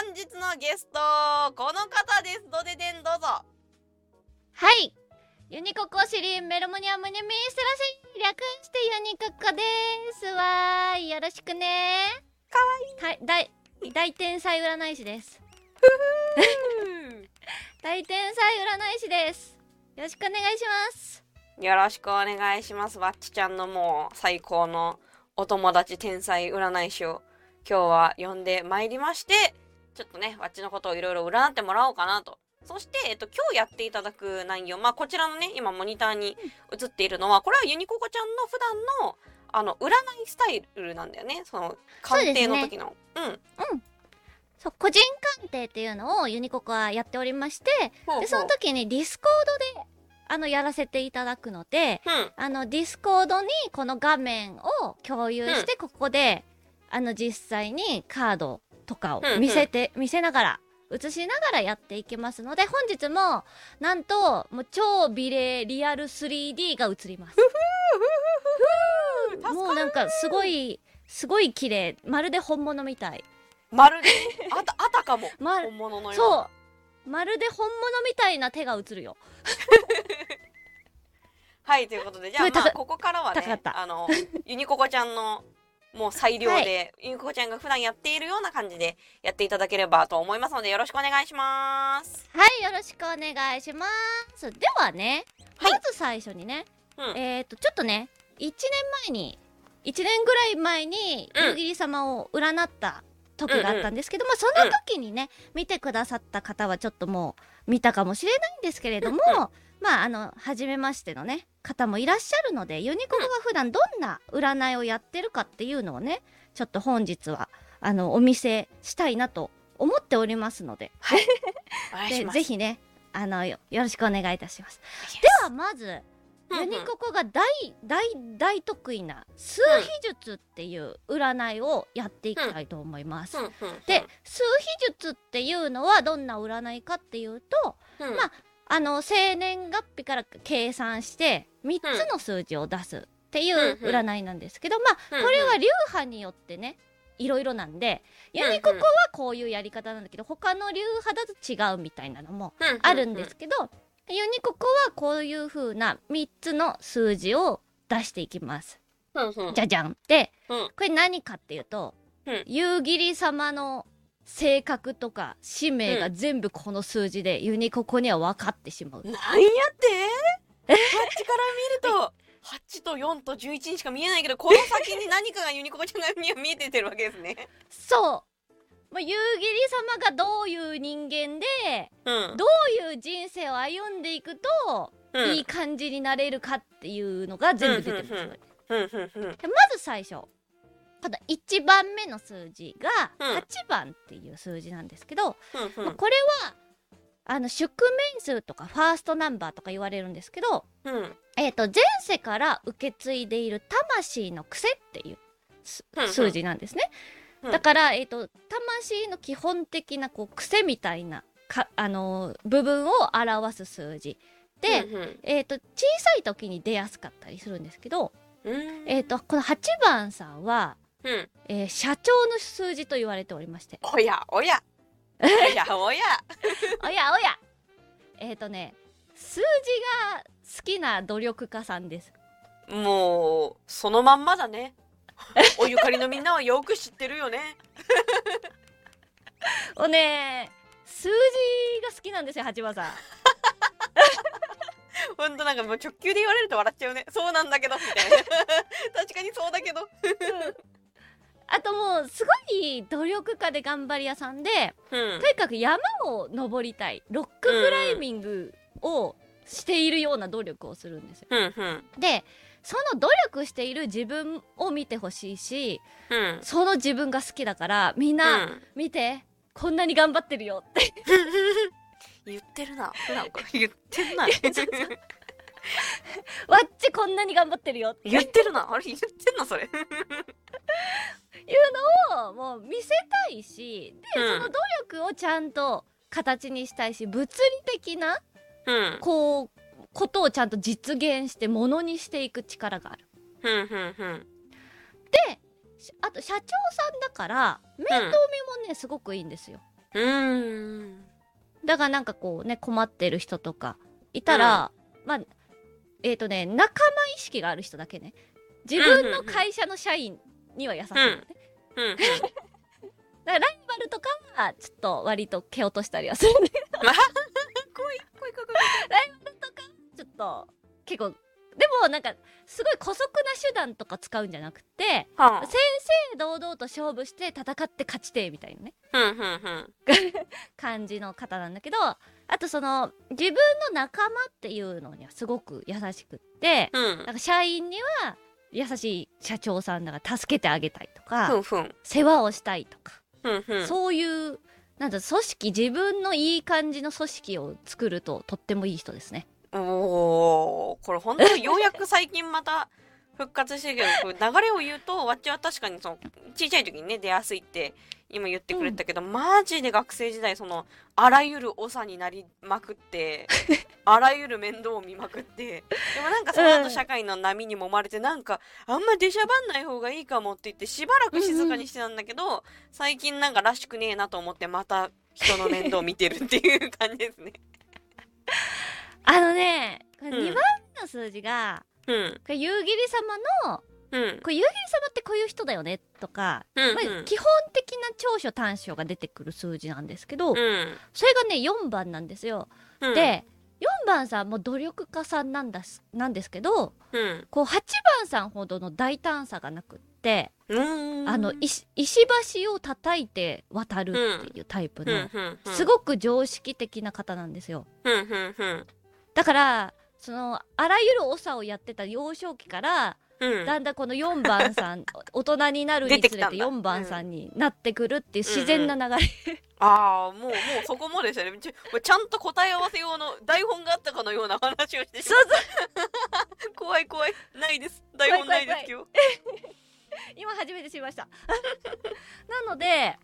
本日のゲストこの方です。どででんどうぞ。はい。ユニココシリンメロモニアムニミステラシ略してユニココです。わーよろしくね。かわいい。大大天才占い師です。大天才占い師です。よろしくお願いします。よろしくお願いします。わっちちゃんのもう最高のお友達天才占い師を今日は呼んでまいりましてちょっとねわっちのことをいろいろ占ってもらおうかなとそして、えっと、今日やっていただく内容、まあ、こちらのね、今モニターに映っているのは、これはユニココちゃんの普段の、あの、占いスタイルなんだよね。その、鑑定の時の。うね、うん。うん。そう、個人鑑定っていうのをユニココはやっておりまして、ほうほうで、その時に Discord で、あの、やらせていただくので、うん、あの、 Discord にこの画面を共有して、ここで、うん、あの、実際にカードとかを見せて、見せながら、映しながらやっていきますので本日もなんともう超美麗リアル 3D が映ります。もうなんかすごいすごい綺麗。まるで本物みたい。まるであたあたかも、ま、本物のようそう。まるで本物みたいな手が映るよ。はいということで。じゃあ、まあ、ここからはねあのユニココちゃんのもう裁量で、ゆうこちゃんが普段やっているような感じでやっていただければと思いますのでよろしくお願いします。はいよろしくお願いします。ではね、はい、まず最初にね、うん、えっ、ー、とちょっとね1年前に1年ぐらい前に夕霧様を占った時があったんですけど、うん、まあその時にね、うん、見てくださった方はちょっともう見たかもしれないんですけれども、まああの初めましてのね方もいらっしゃるのでユニココが普段どんな占いをやってるかっていうのをねちょっと本日はあのお見せしたいなと思っておりますので、はい、でぜひねあのよろしくお願いいたします。ではまずユニココが大大大得意な数秘術っていう占いをやっていきたいと思います。で数秘術っていうのはどんな占いかっていうと、まああの生年月日から計算して3つの数字を出すっていう占いなんですけど、まあこれは流派によってねいろいろなんでユニココはこういうやり方なんだけど他の流派だと違うみたいなのもあるんですけどユニココはこういう風な3つの数字を出していきます。じゃじゃんでこれ何かっていうと夕霧様の性格とか使命が全部この数字でユニココには分かってしまう。なんやって？8から見ると8と4と11にしか見えないけどこの先に何かがユニココちゃんがには見えててるわけですね。そう。まあ、夕霧様がどういう人間で、うん、どういう人生を歩んでいくと、うん、いい感じになれるかっていうのが全部出てます。まず最初ただ1番目の数字が8番っていう数字なんですけど、うんまあ、これはあの宿命数とかファーストナンバーとか言われるんですけど、うん、えーと、前世から受け継いでいる魂の癖っていう数字なんですね。うん、だから、えーと、魂の基本的なこう癖みたいなか、あのー、部分を表す数字。で、うんうん、えーと、小さい時に出やすかったりするんですけど、えー、とこの8番さんはうん、えー、社長の数字と言われておりまして。おやおや。おや おや。おやおや。えっ、ー、とね数字が好きな努力家さんです。もうそのまんまだね。おゆかりのみんなはよく知ってるよね。おね数字が好きなんですよ八幡さん。ほんとなんかもう直球で言われると笑っちゃうね。そうなんだけどみたいな。確かにそうだけどあともうすごい努力家で頑張り屋さんで、うん、とにかく山を登りたい。ロッククライミングをしているような努力をするんですよ。うんうん、でその努力している自分を見てほしいし、うん、その自分が好きだからみんな見て、こんなに頑張ってるよって。言ってるな。言ってるなわっちこんなに頑張ってるよって。言ってるなあれ言ってんの？それ。いうのをもう見せたいしで、うん、その努力をちゃんと形にしたいし物理的な、うん、こうことをちゃんと実現してものにしていく力がある。であと社長さんだから面倒見もね、すごくいいんですよ。うん。だからなんかこうね困ってる人とかいたら、まあえっ、とね仲間意識がある人だけね。自分の会社の社員には優しいのね、うん だからライバルとかはちょっと割と蹴落としたりはするんだけど。まあ怖い怖い怖い怖い。ちょっと結構でもなんかすごい姑息な手段とか使うんじゃなくては正々堂々と勝負して戦って勝ちてえみたいなね。あ、うんうんうん。感じの方なんだけどあとその自分の仲間っていうのにはすごく優しくってうん。なんか社員には優しい社長さんだから助けてあげたいとか、ふんふん。世話をしたいとか、ふんふん。そういうなんだ組織自分のいい感じの組織を作るととってもいい人ですね。おーこれ本当にようやく最近また復活してるけど流れを言うとわっちは確かにその小さい時にね出やすいって今言ってくれたけど、マジで学生時代そのあらゆる長になりまくってあらゆる面倒を見まくってでもなんかその後社会の波に揉まれてなんかあんま出しゃばんない方がいいかもって言ってしばらく静かにしてたんだけど、最近なんからしくねえなと思ってまた人の面倒を見てるっていう感じですね。あのねこれうん。2番目の数字が、うん。これ夕霧様のうん。これ夕霧様ってこういう人だよねとか、うんまあ基本的な長所短所が出てくる数字なんですけど、うん。それがね4番なんですよ。うん。で4番さんも努力家さんなんだすなんですけどうん。こう8番さんほどの大胆さがなくって、うん。あの石石橋を叩いて渡るっていうタイプの、すごく常識的な方なんですよ。だからそのあらゆる長をやってた幼少期からうん。だんだんこの4番さん 大人になるにつれて出てきたんだ。4番さんになってくるっていう自然な流れ、ああもうもうそこもですよね。ちちゃんと答え合わせ用の台本があったかのような話をしてしまった。怖い怖い。ないです。台本ないです今日。今初めて知りました。なので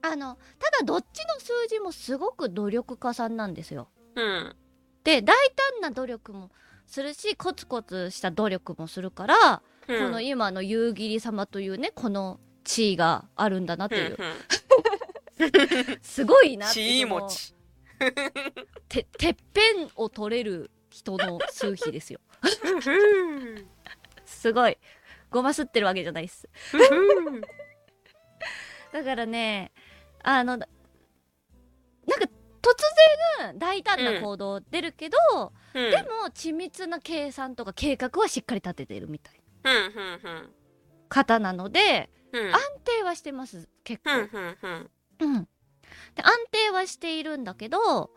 あのただどっちの数字もすごく努力家さんなんですよ。うんで大胆な努力もするしコツコツした努力もするから、うん。この今の夕霧様というねこの地位があるんだなという、すごいなってち。いそのもちててっぺんを取れる人の数比ですよ。すごい。ごますってるわけじゃないっす。だからねあの突然大胆な行動出るけど、うん。でも緻密な計算とか計画はしっかり立ててるみたい。な方なのでうん。安定はしてます結構、うんうんうん。うん、で安定はしているんだけど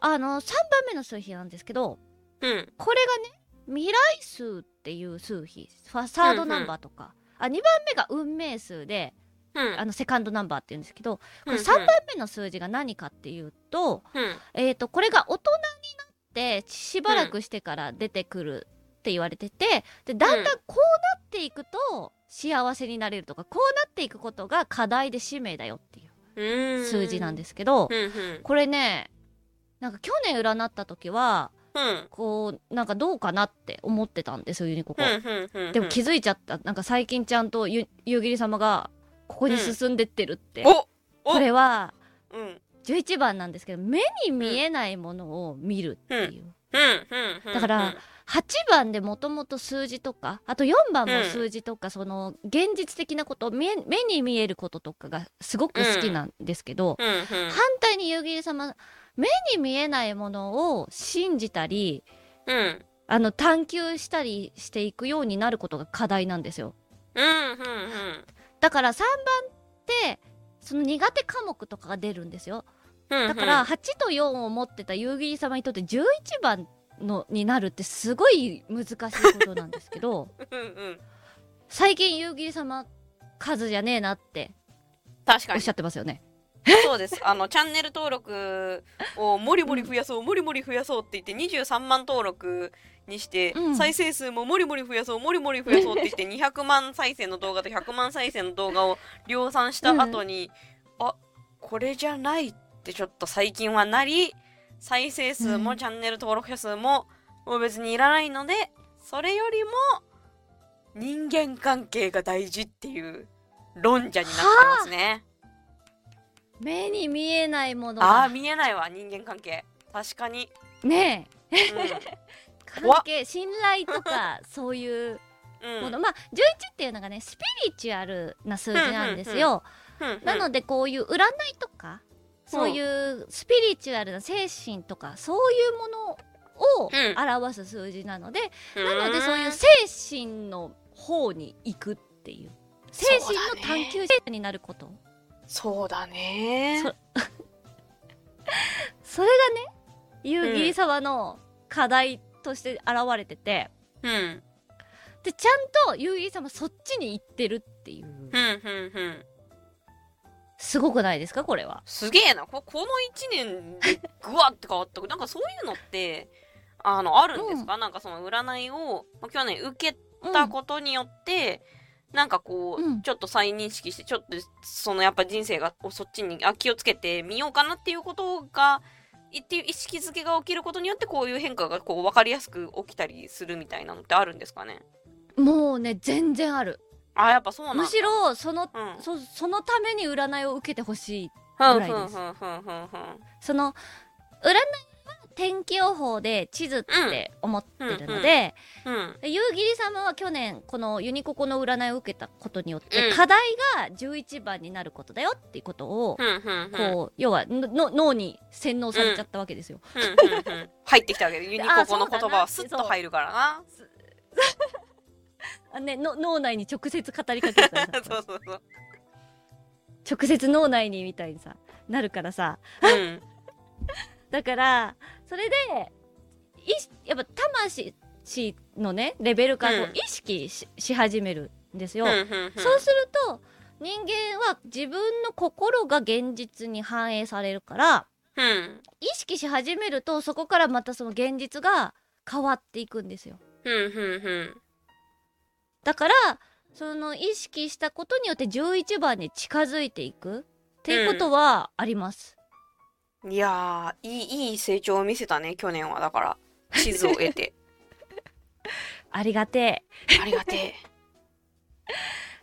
あの3番目の数比なんですけどうん。これがね未来数っていう数比。ファサードナンバーとか、あ2番目が運命数でうん。あのセカンドナンバーっていうんですけどこれうん。3番目の数字が何かっていうと,、うん。えー、とこれが大人になってしばらくしてから出てくるって言われててでだんだんこうなっていくと幸せになれるとかこうなっていくことが課題で使命だよっていううん。数字なんですけど、うんうん。これねなんか去年占った時はうん。こうなんかどうかなって思ってたんですよユニココ、うんうん。でも気づいちゃった。なんか最近ちゃんとゆ夕霧様がここに進んでってるって、おお。これはうん。11番なんですけど目に見えないものを見るっていう、うん。うんうんだから8番でもともと数字とかあと4番も数字とか、その現実的なこと目目に見えることとかがすごく好きなんですけど、うんうん。反対に夕霧様目に見えないものを信じたりうん。あの探求したりしていくようになることが課題なんですよ。うんうんだから3番ってその苦手科目とかが出るんですよ。うんだから8と4を持ってた夕霧様にとって11番のになるってすごい難しいことなんですけど うんうん。最近夕霧様数じゃねえなって確かに。おっしゃってますよね。そうです。あの、チャンネル登録をもりもり増やそう、もりもり増やそうって言って23万登録にして、うん。再生数ももりもり増やそう、もりもり増やそうって言って 200万再生の動画と100万再生の動画を量産した後に、あ、これじゃないってちょっと最近はなり、再生数うん。もチャンネル登録者数ももう別にいらないので、それよりも人間関係が大事っていう論者になってますね。目に見えないものあが。あ見えないわ人間関係。確かに、ねえ。うん関係信頼とかそういううん。もの、まあ11っていうのがねスピリチュアルな数字なんですよ、なのでこういう占いとかそういうスピリチュアルな精神とかそういうものをうん。表す数字なので、うん。なのでそういう精神の方に行くっていう。精神の探求者になること。そうだね。そ それがね夕霧様の課題として現れてて、うん。でちゃんと夕霧様そっちに行ってるっていう。うんうんうん。すごくないですか？これは。すげえな。ここの1年でぐわって変わった。なんかそういうのってあのあるんですか、なんかその占いをまあ去年受けたことによって、なんかこう、うん。ちょっと再認識してちょっとそのやっぱ人生がそっちにあ気をつけてみようかなっていうことがいっていう意識づけが起きることによってこういう変化がこう分かりやすく起きたりするみたいなのってあるんですかね？もうね全然ある。あやっぱそうなんだ。むしろそのうん。そそのために占いを受けてほしいぐらいです。その占いは天気予報で地図って思ってるので、夕霧様は去年このユニココの占いを受けたことによって、うん。課題が11番になることだよっていうことを、こう要はのの脳に洗脳されちゃったわけですよ。入ってきたわけで ユニココの言葉はスッと入るからな。あね、の脳内に直接語りかけるからさ。そうそうそう。直接脳内にみたいにさなるからさ。うん。だからそれでいやっぱ魂のねレベルからこううん意識し,、し始めるんですよ。ふんふんふんそうすると人間は自分の心が現実に反映されるからうん意識し始めるとそこからまたその現実が変わっていくんですよ。ふんふんふんだからその意識したことによって11番に近づいていくっていうことはあります。いやーいいいい成長を見せたね去年はだから。地図を得て。ありがてありがてえ。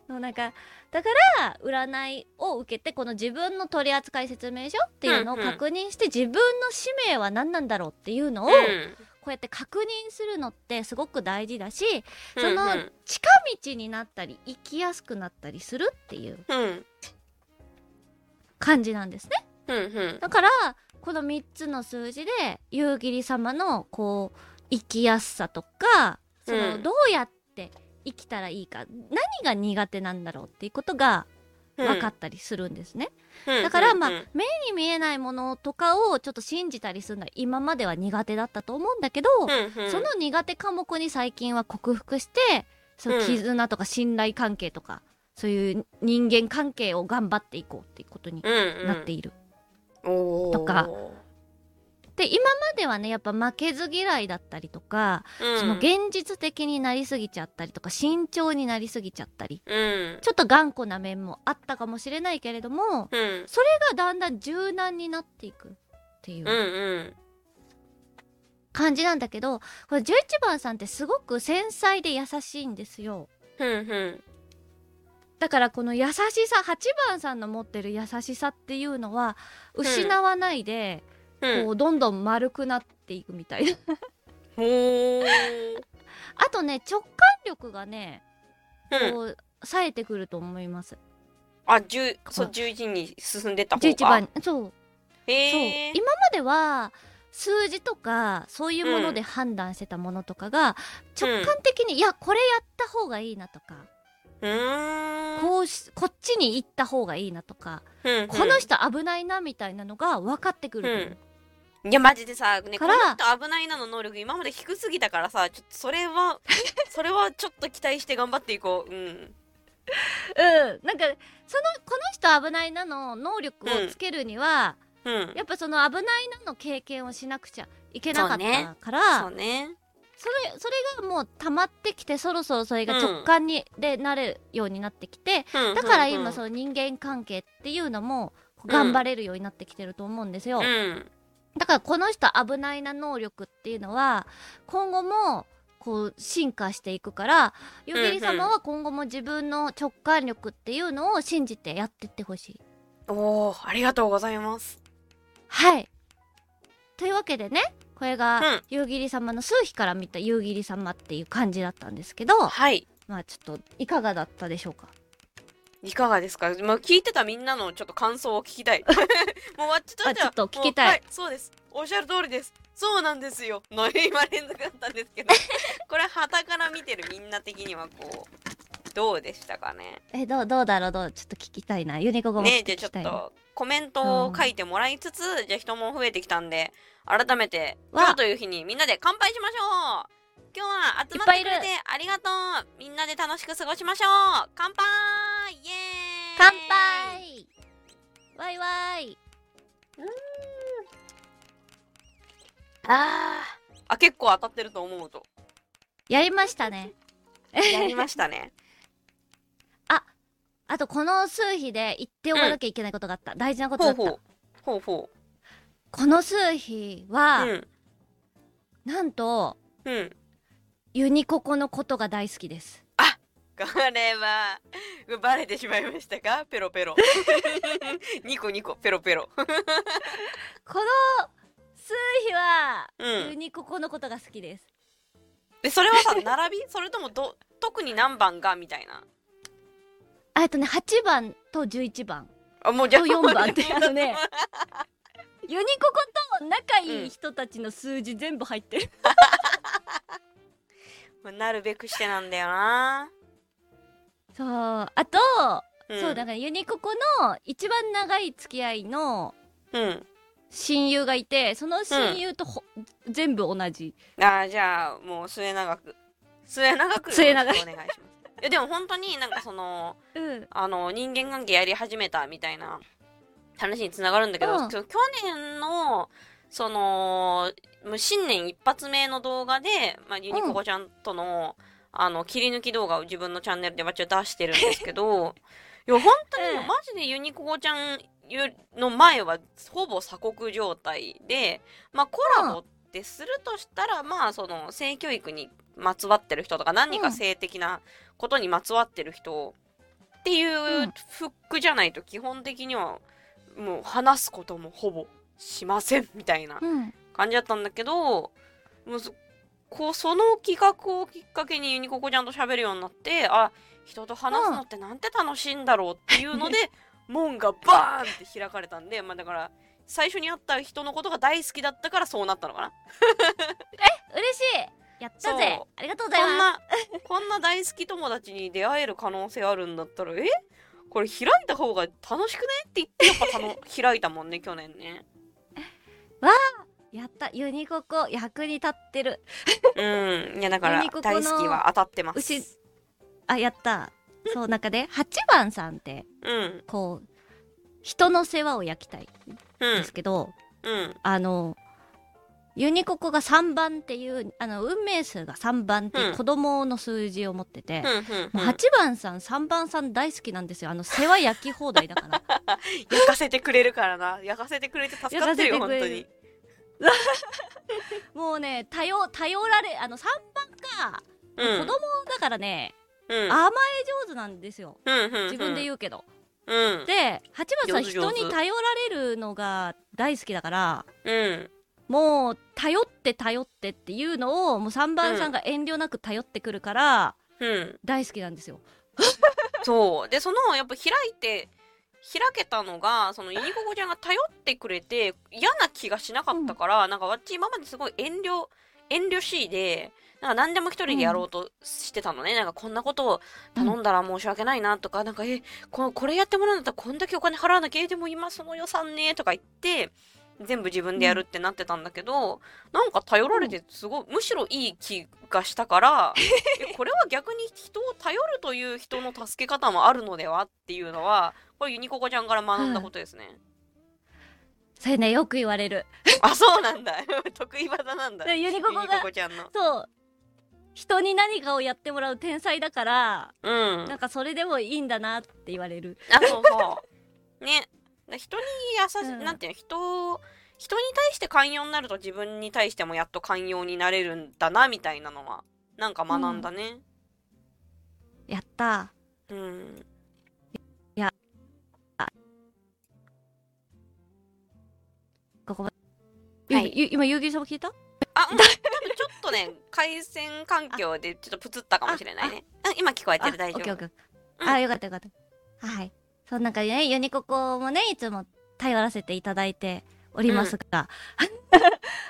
の なんかだから占いを受けてこの自分の取扱説明書っていうのをうんうん。確認して自分の使命は何なんだろうっていうのをえこうやって確認するのってすごく大事だしうんそのうん。うん近道になったり生きやすくなったりするっていううん感じなんですね。だからこの3つの数字で夕霧様のこう生きやすさとかその、うん。どうやって生きたらいいか何が苦手なんだろうっていうことが分かったりするんですね。うんだからまあ目に見えないものとかをちょっと信じたりするのは今までは苦手だったと思うんだけど、その苦手科目に最近は克服してその絆とか信頼関係とか、そういう人間関係を頑張っていこうっていうことになっている。とか。で今まではねやっぱ負けず嫌いだったりとか、うん。その現実的になりすぎちゃったりとか慎重になりすぎちゃったり。うん。ちょっと頑固な面もあったかもしれないけれどもうん。それがだんだん柔軟になっていくっていう感じなんだけどこれ11番さんってすごく繊細で優しいんですよ。うんうんだからこの優しさ8番さんの持ってる優しさっていうのは失わないで、うん。こうどんどん丸くなっていくみたいな。あとね直感力がねうん。こう冴えてくると思います。あ10そう11に進んでった方が。11番そう。そう。今までは数字とかそういうもので判断してたものとかが直感的に、いやこれやった方がいいなとか、こうしこっちに行った方がいいなとか、うん。この人危ないなみたいなのが分かってくるう、うん。いやマジでさ、ね、この人危ないなの能力今まで低すぎたからさちょっとそれは それはちょっと期待して頑張っていこう。うん。うん、なんかそのこの人危ないなの能力をつけるには、うん。やっぱその危ないなの経験をしなくちゃいけなかったからそうねそれそれがもう溜まってきてそろそろそれが直感に、でなれるようになってきてだから今そのの人間関係っていうのも頑張れるようになってきてると思うんですよ、うん。だからこの人危ないな能力っていうのは今後もこう進化していくから湯切様は今後も自分の直感力っていうのを信じてやってってほしい。おー、ありがとうございます。はい。というわけでね、これうがん、夕霧様の数日から見た夕霧様っていう感じだったんですけど、はい。まあちょっと、いかがだったでしょうか？いかがですか？まあ、聞いてたみんなのちょっと感想を聞きたい。もうわっちとしては。ょっと聞きたいはい、そうです。おっしゃる通りです。そうなんですよ。の今連続だったんですけど、これ、旗から見てるみんな的にはこう、どうでしたかね？え、どう、どうだろうどうちょっと聞きたいな。ユニコ語も聞ねじゃあちょっ。とコメントを書いてもらいつつ、じゃあ人も増えてきたんで、改めて、わ今日という日にみんなで乾杯しましょう今日は集まってくれてありがとうみんなで楽しく過ごしましょう乾杯イエーイ乾杯わいわいあーあ、結構当たってると思うと。やりましたね。やりましたね。あと、この数日で言っておかなきゃいけないことがあった。大事なことだった。ほうほう。ほうほこの数日う。は、うん。なんと、うん。ユニココのことが大好きです。これは、バレてしまいましたか？ペロペロ。ニコニコ、ペロペロ。この数日は、うん。ユニココのことが好きです。で、それはさ、並び？それともど、特に何番が？みたいな。あえっとね、8番と11番あ、もうじゃと4番って、あのね、ユニココと仲いい人たちの数字全部入ってる。まあなるべくしてなんだよな。そう。あと、んそう、だからユニココの一番長い付き合いのうん。親友がいて、その親友とほ、全部同じ。あーじゃあ、もう末永く。末永く。末くお願いします。いや、でも本当になんかその、うん。あの、人間関係やり始めたみたいな話につながるんだけど、うん。去年の、その、新年一発目の動画で、まあ、ユニココちゃんとの、あの、切り抜き動画を自分のチャンネルでわっちゃ出してるんですけど、いや、本当にうん。マジでユニココちゃんの前はほぼ鎖国状態で、まあ、コラボってするとしたら、まあ、その、性教育にまつわってる人とか、何か性的なことにまつわってる人っていううん。フックじゃないと基本的にはもう話すこともほぼしませんみたいなうん。感じだったんだけどもうそこうその企画をきっかけにユニココちゃんと喋るようになってあ人と話すのってなんて楽しいんだろうっていうので 門がバーンって開かれたんでまあだから最初に会った人のことが大好きだったからそうなったのかな。嬉しい。やったぜ。ありがとうございまこんなこんな大好き友達に出会える可能性あるんだったらえ？これ開いた方が楽しくね？って言ってやっぱたの開いたもんね 去年ね。すやった。ユニココ役に立ってる。うん。いやだから大好きは当たってます。牛。あやった。そうなんかで8番さんってうん。こう人の世話を焼きたいうんですけど、うん。あのユニココが3番っていうあの運命数が3番っていううん。子供の数字を持ってて、うんうんもう8番さん3番さん大好きなんですよ。あの世話焼き放題だから。焼かせてくれるからな。焼かせてくれて助かってるよ本当に。もうね頼頼られあの3番が、うん。子供だからねうん。甘え上手なんですよ。自分で言うけど、うん。で8番さん人に頼られるのが大好きだからうんもう頼って頼ってっていうのをもう3番さんが遠慮なく頼ってくるからうん。大好きなんですよ。そう。でそのやっぱ開いて開けたのがそのユニココちゃんが頼ってくれて嫌な気がしなかったから、なんかわっち今まですごい遠慮遠慮しいでなんか何でも一人でやろうとしてたのね、なんかこんなことを頼んだら申し訳ないなとか、なんかえここれやってもらうんだったらこんだけお金払わなきゃえでも今その予算ねとか言って全部自分でやるってなってたんだけど、なんか頼られてすごい、むしろいい気がしたから えこれは逆に人を頼るという人の助け方もあるのではっていうのはこれユニココちゃんから学んだことですね。それね。よく言われる。あそうなんだ。得意技なんだ。ユニコニコちゃんの。そう。人に何かをやってもらう天才だからうん。なんかそれでもいいんだなって言われる。あそうそう。ね。だ人に優し、うん、なんていうの人人に対して寛容になると自分に対してもやっと寛容になれるんだなみたいなのはなんか学んだね、うん、やった。うん。いやここはい。今ゆうぎさんも聞いた？あ、うん、多分ちょっとね 回線環境でちょっとプツったかもしれないね。今聞こえてる大丈夫。あ、うん、よかったよかった。はい。その中でね、ユニココもね、いつも頼らせていただいておりますが、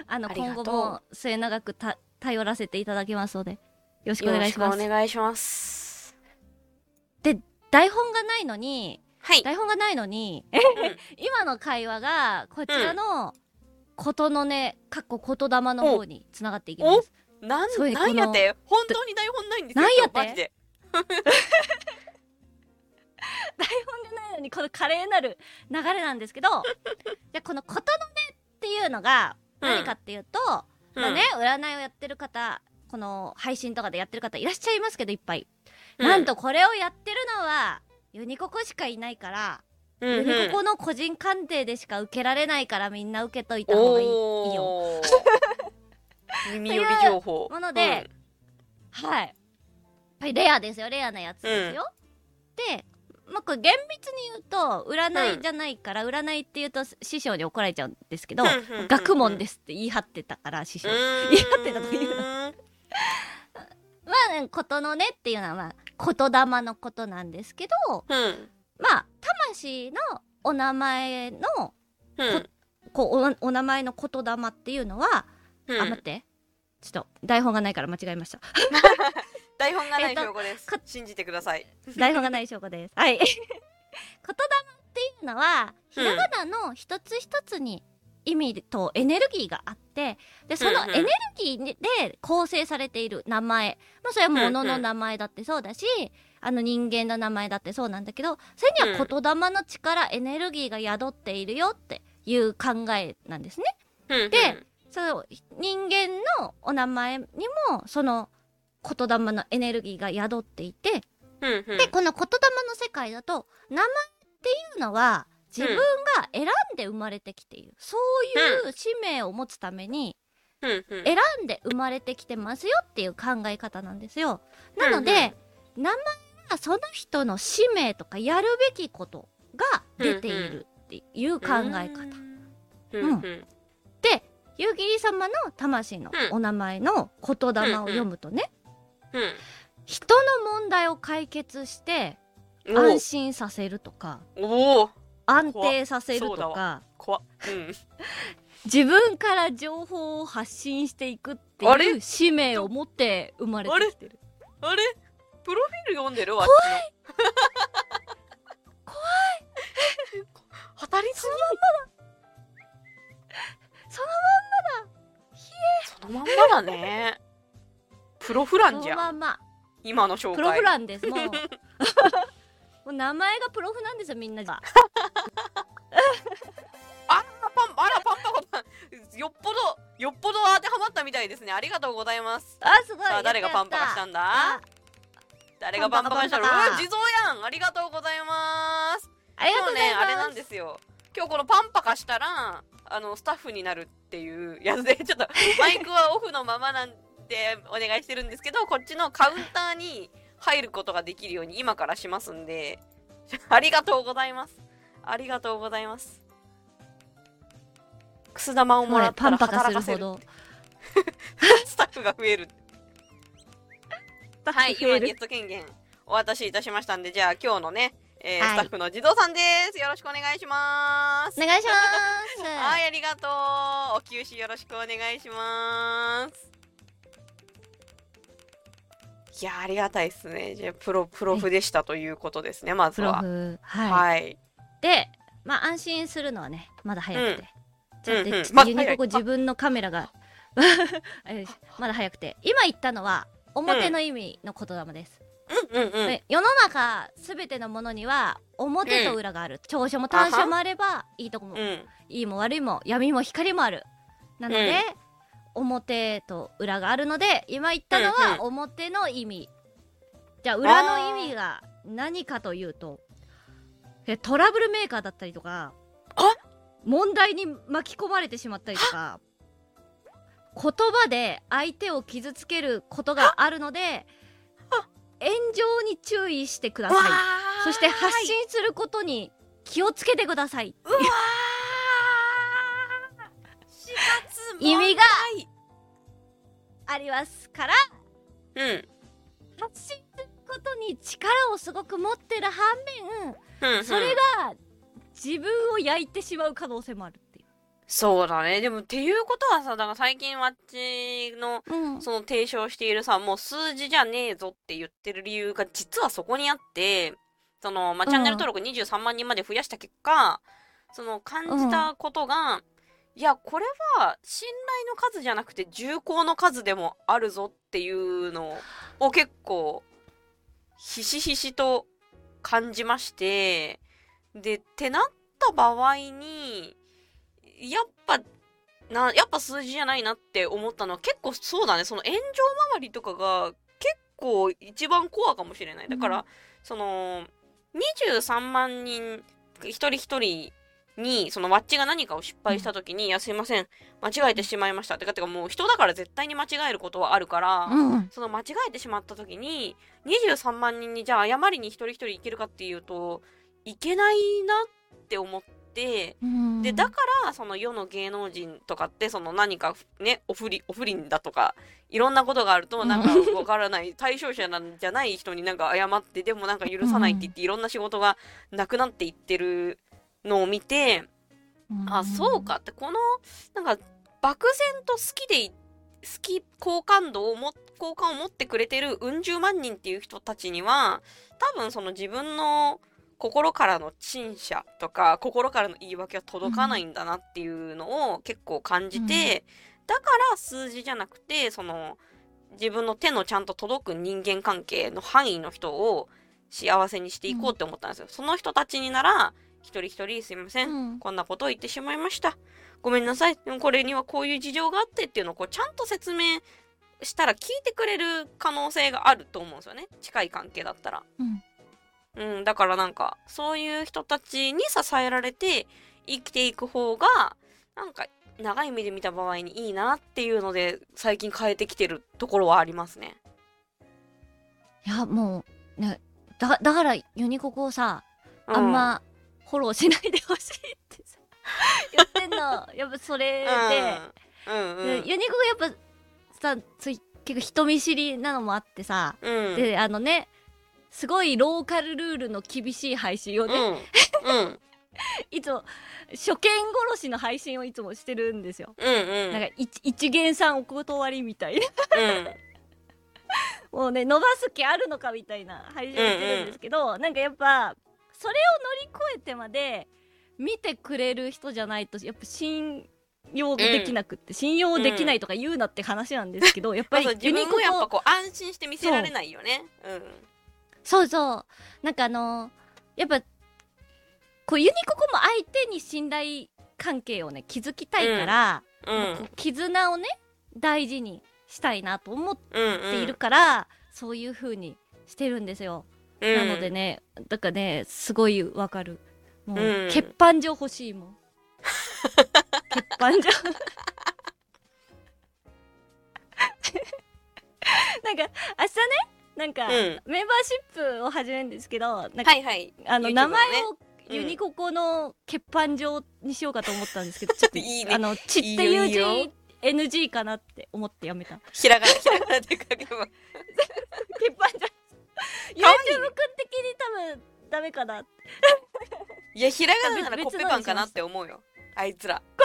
あの、ありがとう今後も末永くた頼らせていただきますので、よろしくお願いしますよろしくお。願いします。台本がないのに、はい。台本がないのに、うん 今の会話が、こちらの、ことのね、かっこ言霊の方に繋がっていきます。なん、なんやって？本当に台本ないんですよ。なんやって？マジで。台本がないのにこの華麗なる流れなんですけどじゃあこの「ことのね」っていうのが何かっていうと、うん。まあね占いをやってる方この配信とかでやってる方いらっしゃいますけどいっぱい、うん。なんとこれをやってるのはユニココしかいないから、うんうん。ユニココの個人鑑定でしか受けられないからみんな受けといた方がいいいいよ 耳寄り情報。ものではい。やっぱりレアですよ。レアなやつですよ、でまあこれ厳密に言うと占いじゃないから、占いって言うと師匠に怒られちゃうんですけど、うんうんうんうん。学問ですって言い張ってたから師匠。うん、言い張ってたというのの。まあことのねっていうのはまあ言霊のことなんですけどうん。まあ魂のお名前のうん。こうおお名前の言霊っていうのは、うん。あ待って。ちょっと台本がないから間違えました 台本がないえっと証拠ですか。信じてください。台本がない証拠です。はい。言霊っていうのは、ひうんらがなの一つ一つに意味とエネルギーがあって、で、そのエネルギーで構成されている名前。まあ、それは物の名前だってそうだし、あの人間の名前だってそうなんだけど、それには言霊の力、エネルギーが宿っているよっていう考えなんですね。うんで、その人間のお名前にも、その言霊のエネルギーが宿っていて、うんうん。でこの言霊の世界だと名前っていうのは自分が選んで生まれてきている、そういう使命を持つためにうんうん。選んで生まれてきてますよっていう考え方なんですよ。なので、名前はその人の使命とかやるべきことが出ているっていう考え方、うんうん。うんで夕霧様の魂のお名前の言霊を読むとね、人の問題を解決してう。ん安心させるとかおお安定させるとか怖っ。うん。自分から情報を発信していくってあれ？いう使命を持って生まれてきてる。あれ？プロフィール読んでる？わっちの。怖い。当たりすそぎそのまんまだねプロフランじゃん。のまんま今の紹介。プロフランですもう。もう名前がプロフなんですよみんながパンあらパンパコ。パンよっぽどよっぽど当てはまったみたいですね。ありがとうございます。あすごい。さあ誰がパンパカしたんだ？あ。誰がパンパカしたの？うわ地蔵やん。ありがとうございます。ありがとうねあれなんですよ。今日このパンパカしたらあのスタッフになるっていうやつでちょっとマイクはオフのままなんでお願いしてるんですけどこっちのカウンターに入ることができるように今からしますんで ありがとうございます。ありがとうございます。くす玉をもらったら働かせるるほど。スタッフが増える。はい今ゲット権限お渡しいたしましたんでじゃあ今日のね、えーはい。スタッフの児童さんです。よろしくお願いします。お願いします。はいありがとう。お給仕よろしくお願いしますいやありがたいですね。じゃあプロプロフでしたということですねまずは。フはい、はい。でまあ安心するのはねまだ早くて、ちょっとうんうん。ユニココ自分のカメラが まだ早くて。今言ったのは表の意味の言霊です、うん。うんうんで世の中すべてのものには表と裏がある、長所も短所もあればいいとこも、うん。いいも悪いも闇も光もある。なので、表と裏があるので今言ったのうんは表の意味、じゃあ裏の意味が何かというとえトラブルメーカーだったりとかあ？問題に巻き込まれてしまったりとか言葉で相手を傷つけることがあるので炎上に注意してください。そして発信することに気をつけてください。うわー。4月意味がありますからうん発信することに力をすごく持ってる反面、うんうんそれが自分を焼いてしまう可能性もあるっていそうだねでもっていうことはさだから最近わっちのう。うん。その提唱しているさもう数字じゃねえぞって言ってる理由が実はそこにあってその、まあ、チャンネル登録23万人まで増やした結果、その感じたことが、いやこれは信頼の数じゃなくて重厚の数でもあるぞっていうのを結構ひしひしと感じましてでってなった場合にやっぱなやっぱ数字じゃないなって思ったのは結構そうだね。その炎上周りとかが結構一番コアかもしれない。だから、うん。その23万人一人一人にそのワッチが何かを失敗した時に「いやすいません間違えてしまいました」ってかてかもう人だから絶対に間違えることはあるから、うん。その間違えてしまった時に23万人にじゃあ謝りに一人一人いけるかっていうといけないなって思ってうん。でだからその世の芸能人とかってその何かねお不倫お不倫だとかいろんなことがあるとなんかわからない対象者なんじゃない人になんか謝ってでもなんか許さないって言っていろんな仕事がなくなっていってるのを見てあそうかってこのなんか漠然と好きでい好き好感度をも好感を持ってくれてるうん十万人っていう人たちには多分その自分の心からの陳謝とか心からの言い訳は届かないんだなっていうのを結構感じて、だから数字じゃなくてその自分の手のちゃんと届く人間関係の範囲の人を幸せにしていこうって思ったんですよ。その人たちになら一人一人すいません、うんこんなことを言ってしまいました。ごめんなさい。でもこれにはこういう事情があってっていうのをこうちゃんと説明したら聞いてくれる可能性があると思うんですよね。近い関係だったら。うんうん、だからなんか、そういう人たちに支えられて生きていく方が、なんか、長い目で見た場合にいいなっていうので、最近変えてきてるところはありますね。いや、もう、ね、だ、だからユニココをさ、うあん、まフォローしないでほしいってさ、言ってんの。やっぱそれで、うん、うん、でユニココやっぱさ、つい結構人見知りなのもあってさ、うん。で、あのね、すごいローカルルールの厳しい配信をね、うん、うん、いつも、初見殺しの配信をいつもしてるんですよ。うん、うん。なんか一、一元さんお断りみたいな。うん、もうね、伸ばす気あるのかみたいな配信をしてるんですけど、なんかやっぱ、それを乗り越えてまで見てくれる人じゃないと、やっぱ信用できなくって、信用できないとか言うなって話なんですけど、やっぱり自分ユニココ、もやっぱこう安心して見せられないよね。そうそう、なんかあのやっぱ、こうユニココも相手に信頼関係をね、築きたいから、うん。絆をね、大事にしたいなと思っうん、うん。ているから、そういう風にしてるんですよ。うん、なのでね、だからね、すごいわかる。もう、うん欠板状欲しいもん。欠板状。なんか、明日ね、なんか、うんメンバーシップを始めるんですけど、なんか、はいはい。あの、名前をユニココの欠板状にしようかと思ったんですけど、ちょっと、いいねあの、ちっていういいよいい字 NG かなって思ってやめた。ひらがな、ひらがなで書けば。欠板状。YouTube くん的に多分ダメかな。いや、ひらがななら別コッペパンかなって思うよ。あいつら。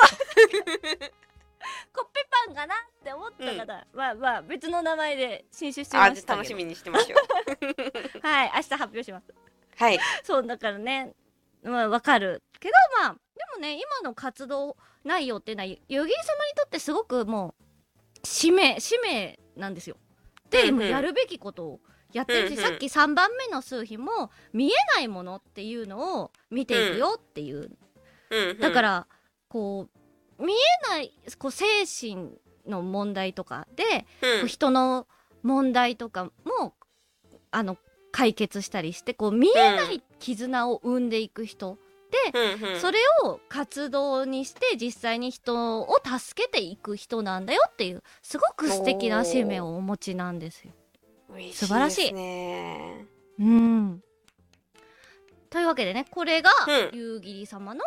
コッペパンかなって思った方、まあまあ別の名前で新種してまあ、した楽しみにしてましょう。はい明日発表しますはい。そうだからねまあわかるけどまあでもね今の活動内容っていうのは代々木様にとってすごくもう使命使命なんですよで、うんうんやるべきことをやってるし、うんうん。さっき3番目の数日も見えないものっていうのを見ていくよっていう。うんうん。だから、こう見えないこう精神の問題とかで、うん、こう人の問題とかもあの解決したりしてこう見えない絆を生んでいく人、うんうん、それを活動にして実際に人を助けていく人なんだよっていうすごく素敵な使命をお持ちなんですよ。素晴らしいね。うんというわけでねこれがうん夕霧様の、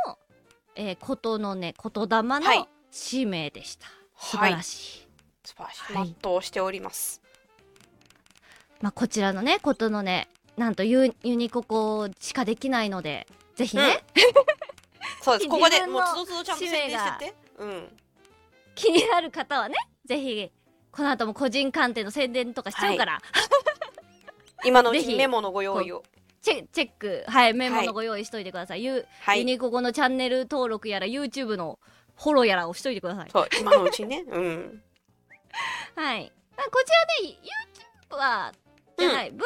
えー、ことのね言霊のはい使命でした。素晴らしい。素晴らしい。はい、全うしております。まあ、こちらのね、ことのね、なんとユユニココしかできないので、ぜひね。うん、そうです。ここでもうつどつどちゃんと宣伝してて。うん。気になる方はね、ぜひ、この後も個人鑑定の宣伝とかしちゃうから。はい、今のうちメモのご用意を。チェチェック、はい、メモのご用意しといてください。ユ,、はい、ユニココのチャンネル登録やら、YouTube のフォローやらをしといてください。そう、今のうちね。うん。はい。こちらで、YouTuber じゃない、うん、v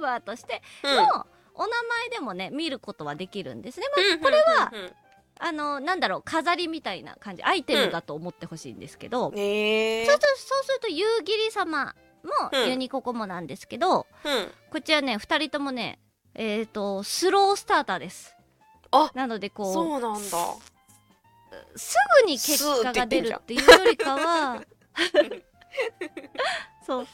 VTuber としてのお名前でもね、見ることはできるんですね。まあ、これは、あの、なんだろう、飾りみたいな感じ、アイテムだと思ってほしいんですけど、うん、そうすると、そうすると、夕霧様もユニココモなんですけど、うん、こちらね、二人ともね、えっ、ー、と、スロースターターです。あなので、こう、そうなんだ。すぐに結果が出るっていうよりかは、そう、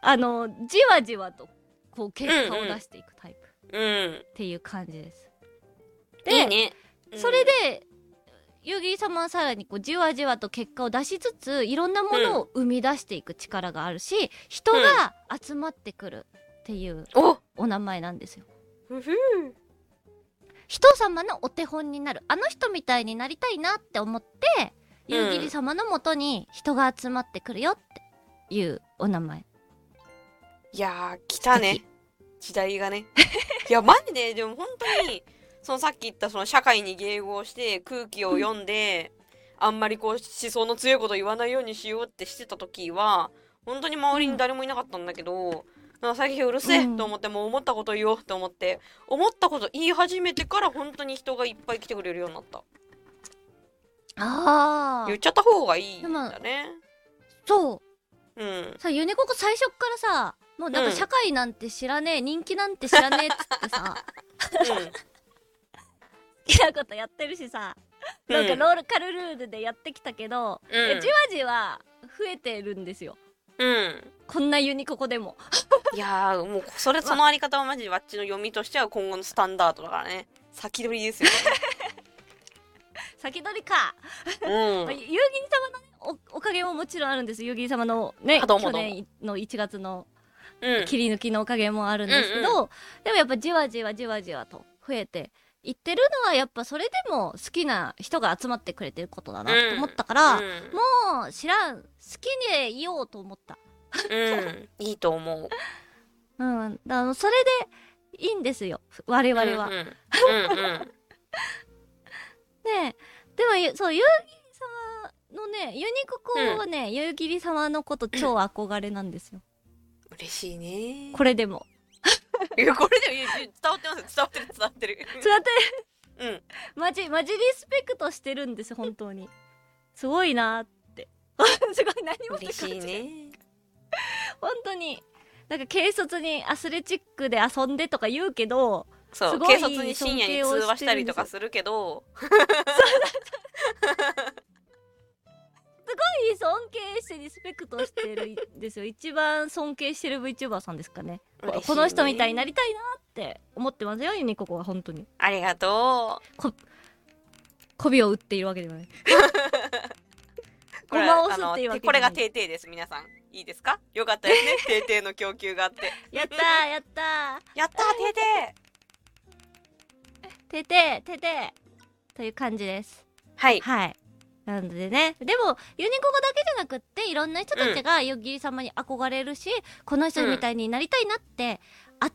あの、じわじわと、こう、結果を出していくタイプ。うん。っていう感じです。で、いいね。うん、それで、遊戯様はさらにこうじわじわと結果を出しつついろんなものを生み出していく力があるし、人が集まってくるっていうお名前なんですよ。人様のお手本になる。あの人みたいになりたいなって思って夕霧様のもとに人が集まってくるよっていうお名前。いやー来たね。時代がね。いやマジででも本当にそのさっき言ったその社会に迎合して空気を読んで、うん、あんまりこう思想の強いこと言わないようにしようってしてた時は本当に周りに誰もいなかったんだけど、うん、最近うるせえと思って、もう思ったこと言おうと思って思ったこと言い始めてから本当に人がいっぱい来てくれるようになった。ああ言っちゃった方がいいんだね。そう。うん。さユニココ最初からさもうなんか社会なんて知らねえ、うん、人気なんて知らねえっつってさ、うんきなことやってるしさ、うん、なんかローカルルールでやってきたけど、うん、じわじわ増えてるんですよ。うん。こんなユニここでも。いやもうそれそのあり方はマジでわっちの読みとしては今後のスタンダードだからね。先取りですよね。先取りか。うん。夕霧様のねお、おかげももちろんあるんです。夕霧様のね、去年の1月の切り抜きのおかげもあるんですけど、うんうん、でもやっぱじわじわじわじわと増えて言ってるのはやっぱそれでも好きな人が集まってくれてることだなと思ったから、うん、もう知らん好きにいようと思った。うん。いいと思う。うん。だそれでいいんですよ。我々は、うんうん、ねでもそう夕霧様のねユニココはね、うん、夕霧様のこと超憧れなんですよ。嬉しいね。これでもいやこれでも伝わってます伝わってる伝わってる。伝わってる。うん。マジマジリスペクトしてるんです本当に。すごいなって。すごい何も嬉しいね。本当に。なんか軽率にアスレチックで遊んでとか言うけどそう軽率に深夜に通話したりとかするけど。す ごい尊敬してリスペクトしてるんですよ。一番尊敬してる VTuber さんですかね。この人みたいになりたいなって思ってますよユニココは本当に。ありがとう。こ媚びを打っているわけではない。ごまをすっていうわけこれがてぇてぇです皆さん。いいですか？よかったですね。てぇてぇの供給があって。やったー やったー。やったーてぇてぇ。てぇてぇてぇてぇ。という感じです。はい。はいなのでね。でもユニココだけじゃなくっていろんな人たちが由宇霧様に憧れるし、うん、この人みたいになりたいなって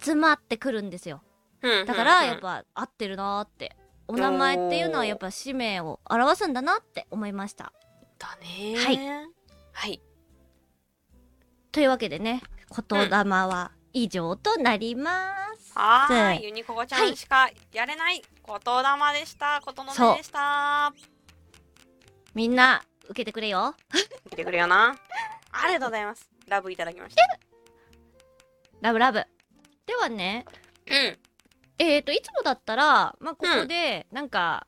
集まってくるんですよ、うん、だからやっぱ合ってるなってお名霊っていうのはやっぱ使命を表すんだなって思いました。だね。はい。はい。というわけでね言霊は以上となります、うん、はい。ユニココちゃんしかやれない言霊でした、ことのでしたみんな、受けてくれよ。受けてくれよな。ありがとうございます。ラブいただきました。ラブラブ。ではね、うん。えっ、ー、と、いつもだったら、まあ、ここで、なんか、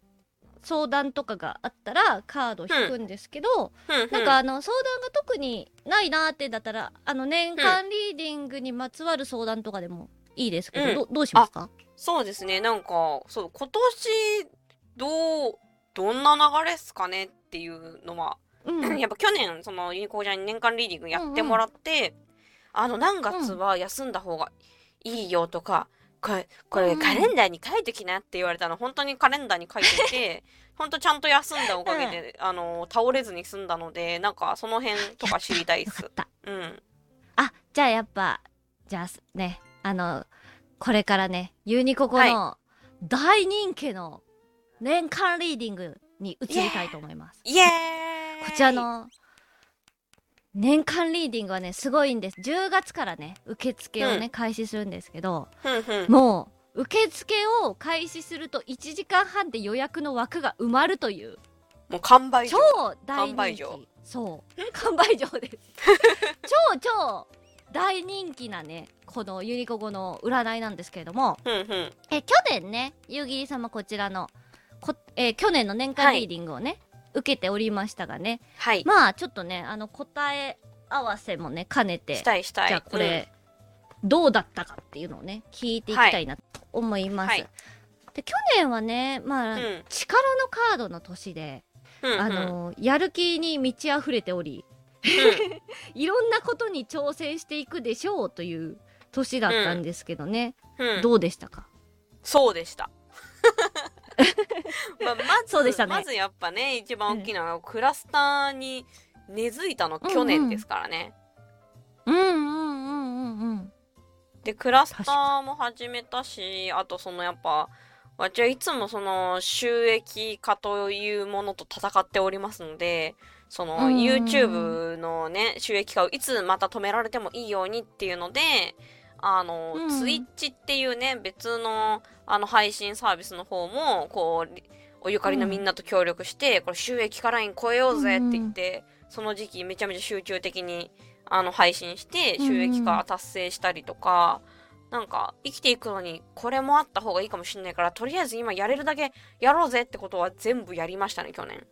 相談とかがあったらカード引くんですけど、うん、なんかあの相談が特にないなーってだったらあの年間リーディングにまつわる相談とかでもいいですけど、うん、どどうしますか？そうですねなんかそう今年どうどんな流れっすかねっていうのはうん、やっぱ去年そのユニコーちゃんに年間リーディングやってもらって、うんうん、あの何月は休んだ方がいいよとか、これこれカレンダーに書いときなって言われたの。本当にカレンダーに書いていて 本当ちゃんと休んだおかげで、うん、あの倒れずに済んだのでなんかその辺とか知りたいっす。うん、あじゃあやっぱじゃあねあのこれからねユニココの大人気の年間リーディングに移りたいと思います。イエーイ。こちらの年間リーディングはねすごいんです。10月からね受付をね、うん、開始するんですけど、もう受付を開始すると1時間半で予約の枠が埋まるという。もう完売超大人気。そう。完売場です。超超大人気なねこのユニコ語の占いなんですけれども、え去年ね夕霧様こちらのこ、えー、去年の年間リーディングをね、はい受けておりましたがね、はい、まあちょっとねあの答え合わせもね兼ねてしたいしたい。じゃあこれ、うん、どうだったかっていうのをね聞いていきたいなと思います。はい、で去年はねまあ、うん、力のカードの年で、うんうん、あのやる気に満ち溢れており、うん、いろんなことに挑戦していくでしょうという年だったんですけどね、どうでしたか？そうでした まあ、まずそうでしたね。まずやっぱね一番大きなのは、クラスターに根付いたの去年ですからね。うんうんうんうんうん。でクラスターも始めたしあとそのやっぱ私はいつもその収益化というものと戦っておりますのでその YouTube のね収益化をいつまた止められてもいいようにっていうのであの、うん、ツイッチっていうね、別の、あの、配信サービスの方も、こう、おゆかりのみんなと協力して、うん、これ収益化ライン超えようぜって言って、うん、その時期めちゃめちゃ集中的に、あの、配信して、収益化達成したりとか、なんか、生きていくのに、これもあった方がいいかもしんないから、とりあえず今やれるだけやろうぜってことは全部やりましたね、去年。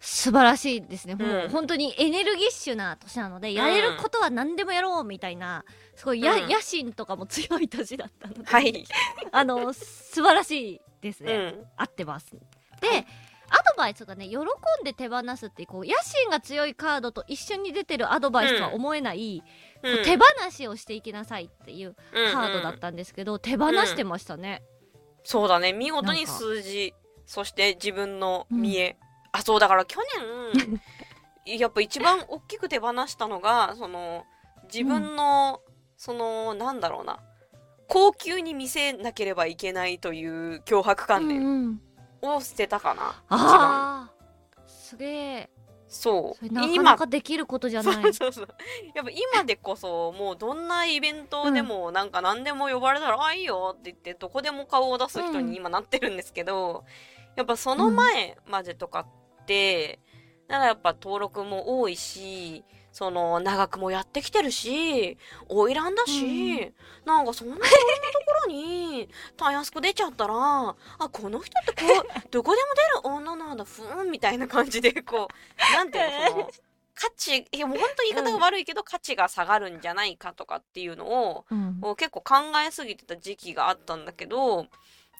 素晴らしいですね、もう本当にエネルギッシュな年なので、やれることは何でもやろうみたいなすごいや、うん、野心とかも強い年だったので、はい、あの素晴らしいですね、うん、合ってます。で、はい、アドバイスがね喜んで手放すってこう野心が強いカードと一緒に出てるアドバイスとは思えない、うん、手放しをしていきなさいっていうカードだったんですけど、手放してましたね、そうだね。見事に数字そして自分の見え、あそうだから去年やっぱ一番大きく手放したのがその自分の、うん、そのなんだろうな高級に見せなければいけないという脅迫観念を捨てたかな、うんうん、あすげえそう。なかなかできることじゃない。そうそうやっぱ今でこそもうどんなイベントでもなんか何でも呼ばれたら「うん、あいいよ」って言ってどこでも顔を出す人に今なってるんですけど、やっぱその前までとかって、だからやっぱ登録も多いし、その、長くもやってきてるし、花魁だし、うん、なんかそんなところに、たやすく出ちゃったら、あ、この人ってこう、どこでも出る女なんだ、ふーん、みたいな感じで、こう、なんていうの、その、価値、いやもう本当言い方が悪いけど、うん、価値が下がるんじゃないかとかっていうのを、うん、結構考えすぎてた時期があったんだけど、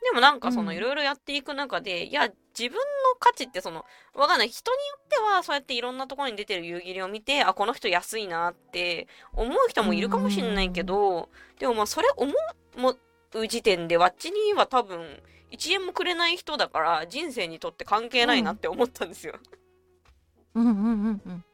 でもなんかそのいろいろやっていく中で、うん、いや、自分の価値ってその、わかんない。人によってはそうやっていろんなところに出てる夕霧を見て、あ、この人安いなって思う人もいるかもしれないけど、でもまあそれ思う時点で、わっちには多分、1円もくれない人だから人生にとって関係ないなって思ったんですよ。うんうんうんうん。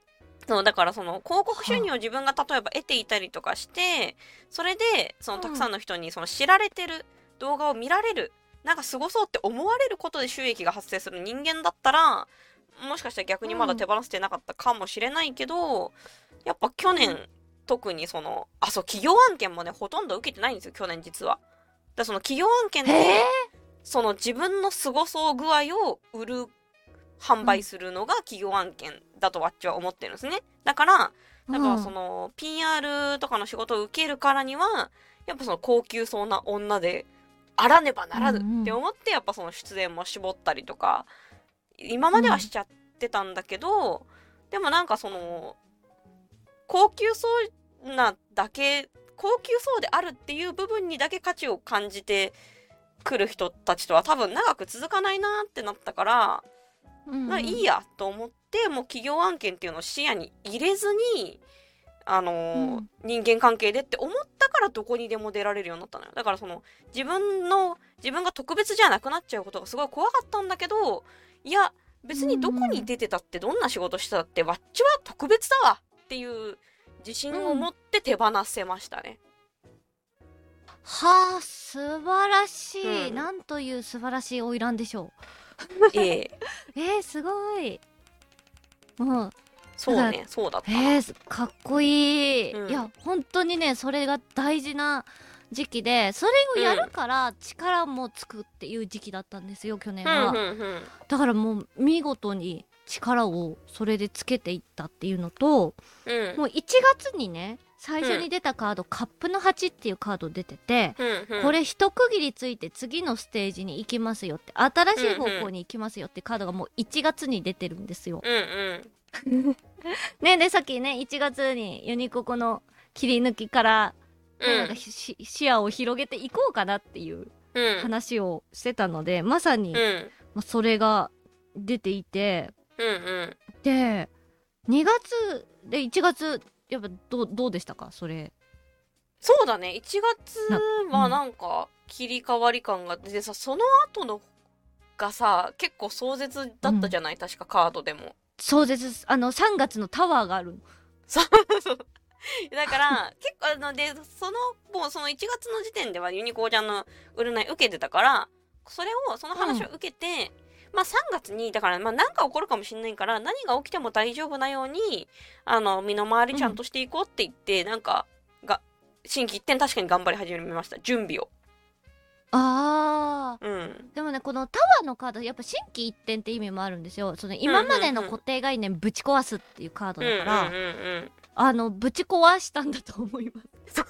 そう、だからその広告収入を自分が例えば得ていたりとかして、それで、そのたくさんの人にその知られてる、動画を見られる。なんかすごそうって思われることで収益が発生する人間だったらもしかしたら逆にまだ手放せてなかったかもしれないけど、うん、やっぱ去年、特にそのあそう企業案件もねほとんど受けてないんですよ去年実は。だその企業案件でその自分のすごそう具合を売る販売するのが企業案件だとわっちは思ってるんですね。だから、だからその、PR とかの仕事を受けるからには、やっぱその高級そうな女であらねばならぬって思ってやっぱその出演も絞ったりとか今まではしちゃってたんだけど、うん、でもなんかその高級そうなだけ高級そうであるっていう部分にだけ価値を感じてくる人たちとは多分長く続かないなってなったからうんうん、いいやと思ってもう企業案件っていうのを視野に入れずにあのーうん、人間関係でって思ったからどこにでも出られるようになったのよだからその自分の自分が特別じゃなくなっちゃうことがすごい怖かったんだけどいや別にどこに出てたってどんな仕事してたってわっちは特別だわっていう自信を持って手放せましたね。うん、はあ素晴らしい、うん、なんという素晴らしい花魁でしょう。ええ えー、すごい。もうそうねそうだった。えー、かっこいい、うん、いや本当にねそれが大事な時期でそれをやるから力もつくっていう時期だったんですよ去年は、うんうんうん、だからもう見事に力をそれでつけていったっていうのと、うん、もう1月にね最初に出たカード、うん、カップの8っていうカード出てて、うんうん、これ一区切りついて次のステージに行きますよって新しい方向に行きますよってカードがもう1月に出てるんですよ。うんうん、ねでさっきね1月にユニココの切り抜きからなんか視野を広げていこうかなっていう話をしてたので、まさに、まあ、それが出ていて、うんうん、で2月で1月やっぱどうどうでしたか？それ。そうだね。1月はなんか切り替わり感が出てさ、その後のがさ結構壮絶だったじゃない、うん、確かカードでも壮絶あの3月のタワーがある。そうそう。だから 結構あのでそのもうその1月の時点ではユニコーちゃんの占い受けてたからそれをその話を受けて、うん、まあ3月にだからまあ何か起こるかもしれないから何が起きても大丈夫なようにあの身の回りちゃんとしていこうって言って、うん、なんかが心機一転確かに頑張り始めました。準備を。ああ、うん、でもねこのタワーのカードやっぱ心機一転って意味もあるんですよ。その今までの固定概念ぶち壊すっていうカードだから、あのぶち壊したんだと思います。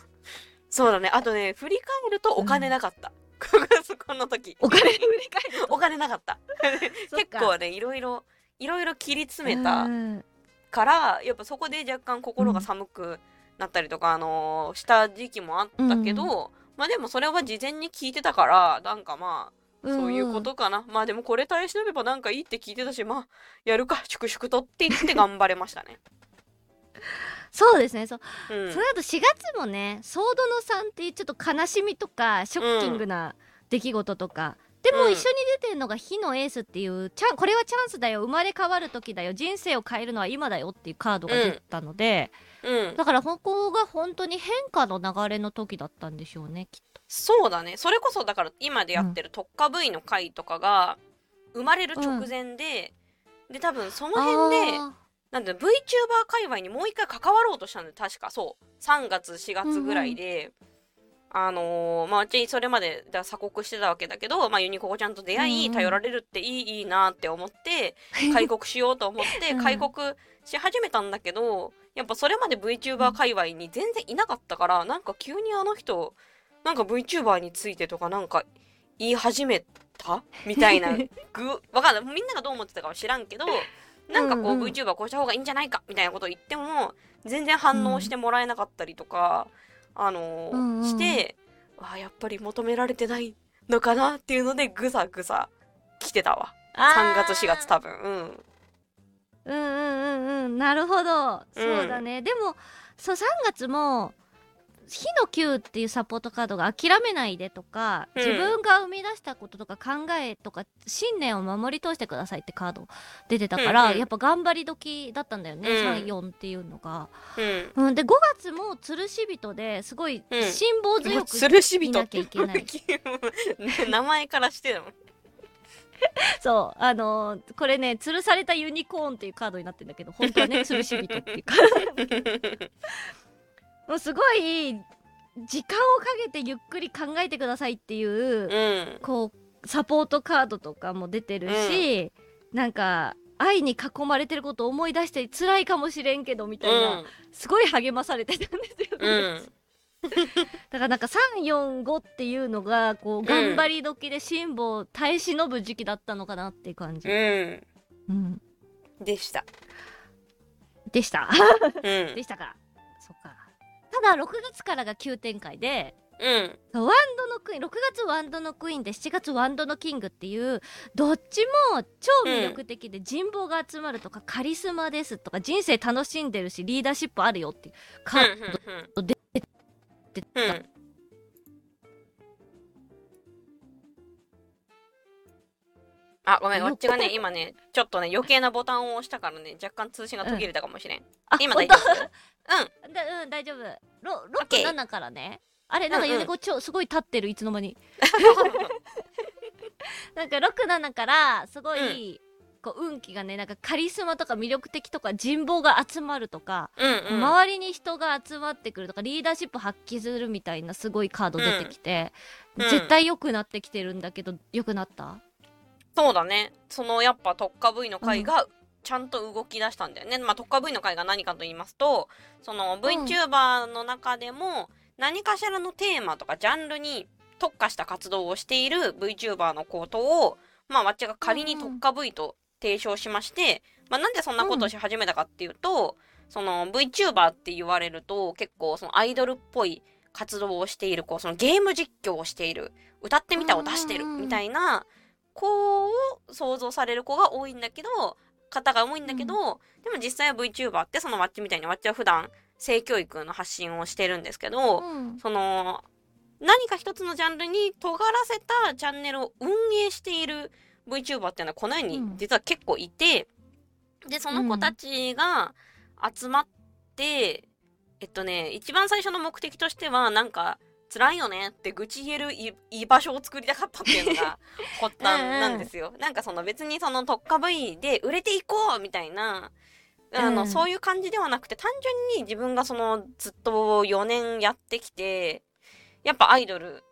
そうだね。あとね振り返るとお金なかった、うん、そこの時。お金振り返るお金なかった。結構ねいろいろいろいろ切り詰めたからやっぱそこで若干心が寒くなったりとか、うん、あのー、した時期もあったけど、うん、まあでもそれは事前に聞いてたからなんかまあそういうことかな、うん、まあでもこれ耐え忍べばなんかいいって聞いてたしまあやるか粛々とって言って頑張れましたね。そうですね。そう、うん、その後4月もねソードの3っていうちょっと悲しみとかショッキングな出来事とか、でも一緒に出てるのが火のエースっていうチャンこれはチャンスだよ。生まれ変わる時だよ。人生を変えるのは今だよっていうカードが出たので、うん、だからここが本当に変化の流れの時だったんでしょうねきっと。そうだね。それこそだから今でやってる特化部位の回とかが生まれる直前で、うん、で多分その辺でなんで VTuber 界隈にもう一回関わろうとしたんで確か。そう。3月4月ぐらいで、うん、あのー、まあうちそれまで鎖国してたわけだけど、まあ、ユニココちゃんと出会い、うん、頼られるっていいいいなって思って 開国しようと思って開国し始めたんだけどやっぱそれまで VTuber 界隈に全然いなかったからなんか急にあの人なんか VTuber についてとかなんか言い始めた？みたいな。ぐわかんない。みんながどう思ってたかは知らんけどなんかこう、うんうん、VTuber こうした方がいいんじゃないか？みたいなことを言っても全然反応してもらえなかったりとか、うん、あのーうんうん、してあやっぱり求められてないのかなっていうのでぐさぐさ来てたわ。3月4月多分。うん。うんうんうんうん。なるほど。そうだね、うん、でもそう3月も火の球っていうサポートカードが諦めないでとか、うん、自分が生み出したこととか考えとか信念を守り通してくださいってカード出てたから、うんうん、やっぱ頑張り時だったんだよね、うん、34っていうのが、うん、うん、で5月も吊るし人ですごい辛抱強くいなきゃいけない、名前からしてる そう。あのー、これね吊るされたユニコーンっていうカードになってるんだけど本当はね吊るし人っていうカード もうすごい時間をかけてゆっくり考えてくださいっていう、うん、こうサポートカードとかも出てるし、うん、なんか愛に囲まれてることを思い出して辛いかもしれんけどみたいな、うん、すごい励まされてたんですよ、ね、うん、だからなんか345っていうのがこう頑張り時で辛抱耐え忍ぶ時期だったのかなっていう感じ、うん、うん、でした。でした、でしたか？ただ6月からが急展開でうん。ワンドのクイーン6月ワンドのクイーンで7月ワンドのキングっていうどっちも超魅力的で人望が集まるとかカリスマですとか人生楽しんでるしリーダーシップあるよっていうカードでうん。うあ、ごめん、こっちがね、今ね、ちょっとね、余計なボタンを押したからね、若干通信が途切れたかもしれん。あ今大丈夫うん。だうん大丈夫。ロオッケー67からね。あれなんかうんうん。ユネコ超すごい立ってるいつの間に。なんか67からすごい、こう運気がねなんかカリスマとか魅力的とか人望が集まるとか、うんうん。周りに人が集まってくるとかリーダーシップ発揮するみたいなすごいカード出てきて、うん。うん。絶対良くなってきてるんだけど良くなった？そうだね。そのやっぱ特化 V の回がちゃんと動き出したんだよね。まあ特化 V の回が何かと言いますと、その VTuber の中でも何かしらのテーマとかジャンルに特化した活動をしている VTuber のことを、まあわっちが仮に特化 V と提唱しまして、まあなんでそんなことをし始めたかっていうと、その VTuber って言われると結構そのアイドルっぽい活動をしている、こうそのゲーム実況をしている、歌ってみたを出してるうんうんうんみたいな子を想像される子が多いんだけど、方が多いんだけど、でも実際は VTuber ってそのわっちみたいにわっちは普段性教育の発信をしてるんですけど、うん。その何か一つのジャンルに尖らせたチャンネルを運営している VTuber っていうのはこの世にうん。実は結構いて、でその子たちが集まって、えっとね一番最初の目的としてはなんか辛いよねって愚痴言えるい居場所を作りたかったっていうのが 発端なんですよ。なんかその別にその特化 V で売れていこうみたいなあの、うん。そういう感じではなくて単純に自分がそのずっと4年やってきてやっぱアイドル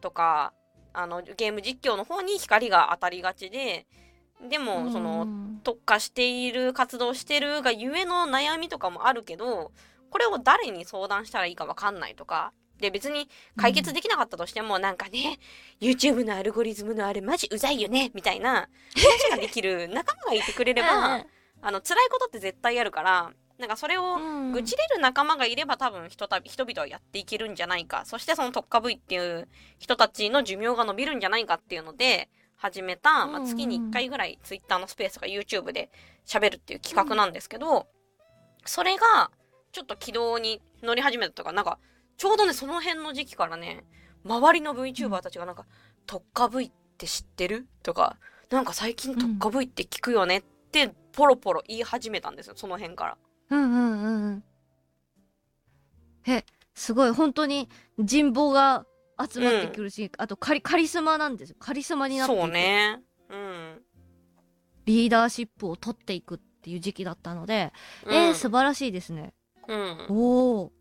とかあのゲーム実況の方に光が当たりがちででもその、うん特化している活動してるがゆえの悩みとかもあるけどこれを誰に相談したらいいかわかんないとかで別に解決できなかったとしても、なんかね YouTube のアルゴリズムのあれマジうざいよねみたいな 話ができる仲間がいてくれれば、あの辛いことって絶対あるからなんかそれをうん。愚痴れる仲間がいれば多分人た人々はやっていけるんじゃないか。そしてその特化 V っていう人たちの寿命が伸びるんじゃないかっていうので始めた、まあ、月に1回ぐらい Twitter のスペースが YouTube で喋るっていう企画なんですけど、それがちょっと軌道に乗り始めたとかなんかちょうどねその辺の時期からね周りの VTuber たちがなんか「特化 V って知ってる?」とか「なんか最近特化 V って聞くよね」ってポロポロ言い始めたんですよその辺から。うんうんうんうんえすごい本当に人望が集まってくるし、あとカリカリスマなんですよカリスマになってそうね。うん。リーダーシップを取っていくっていう時期だったので、うんえー、素晴らしいですねうん。おお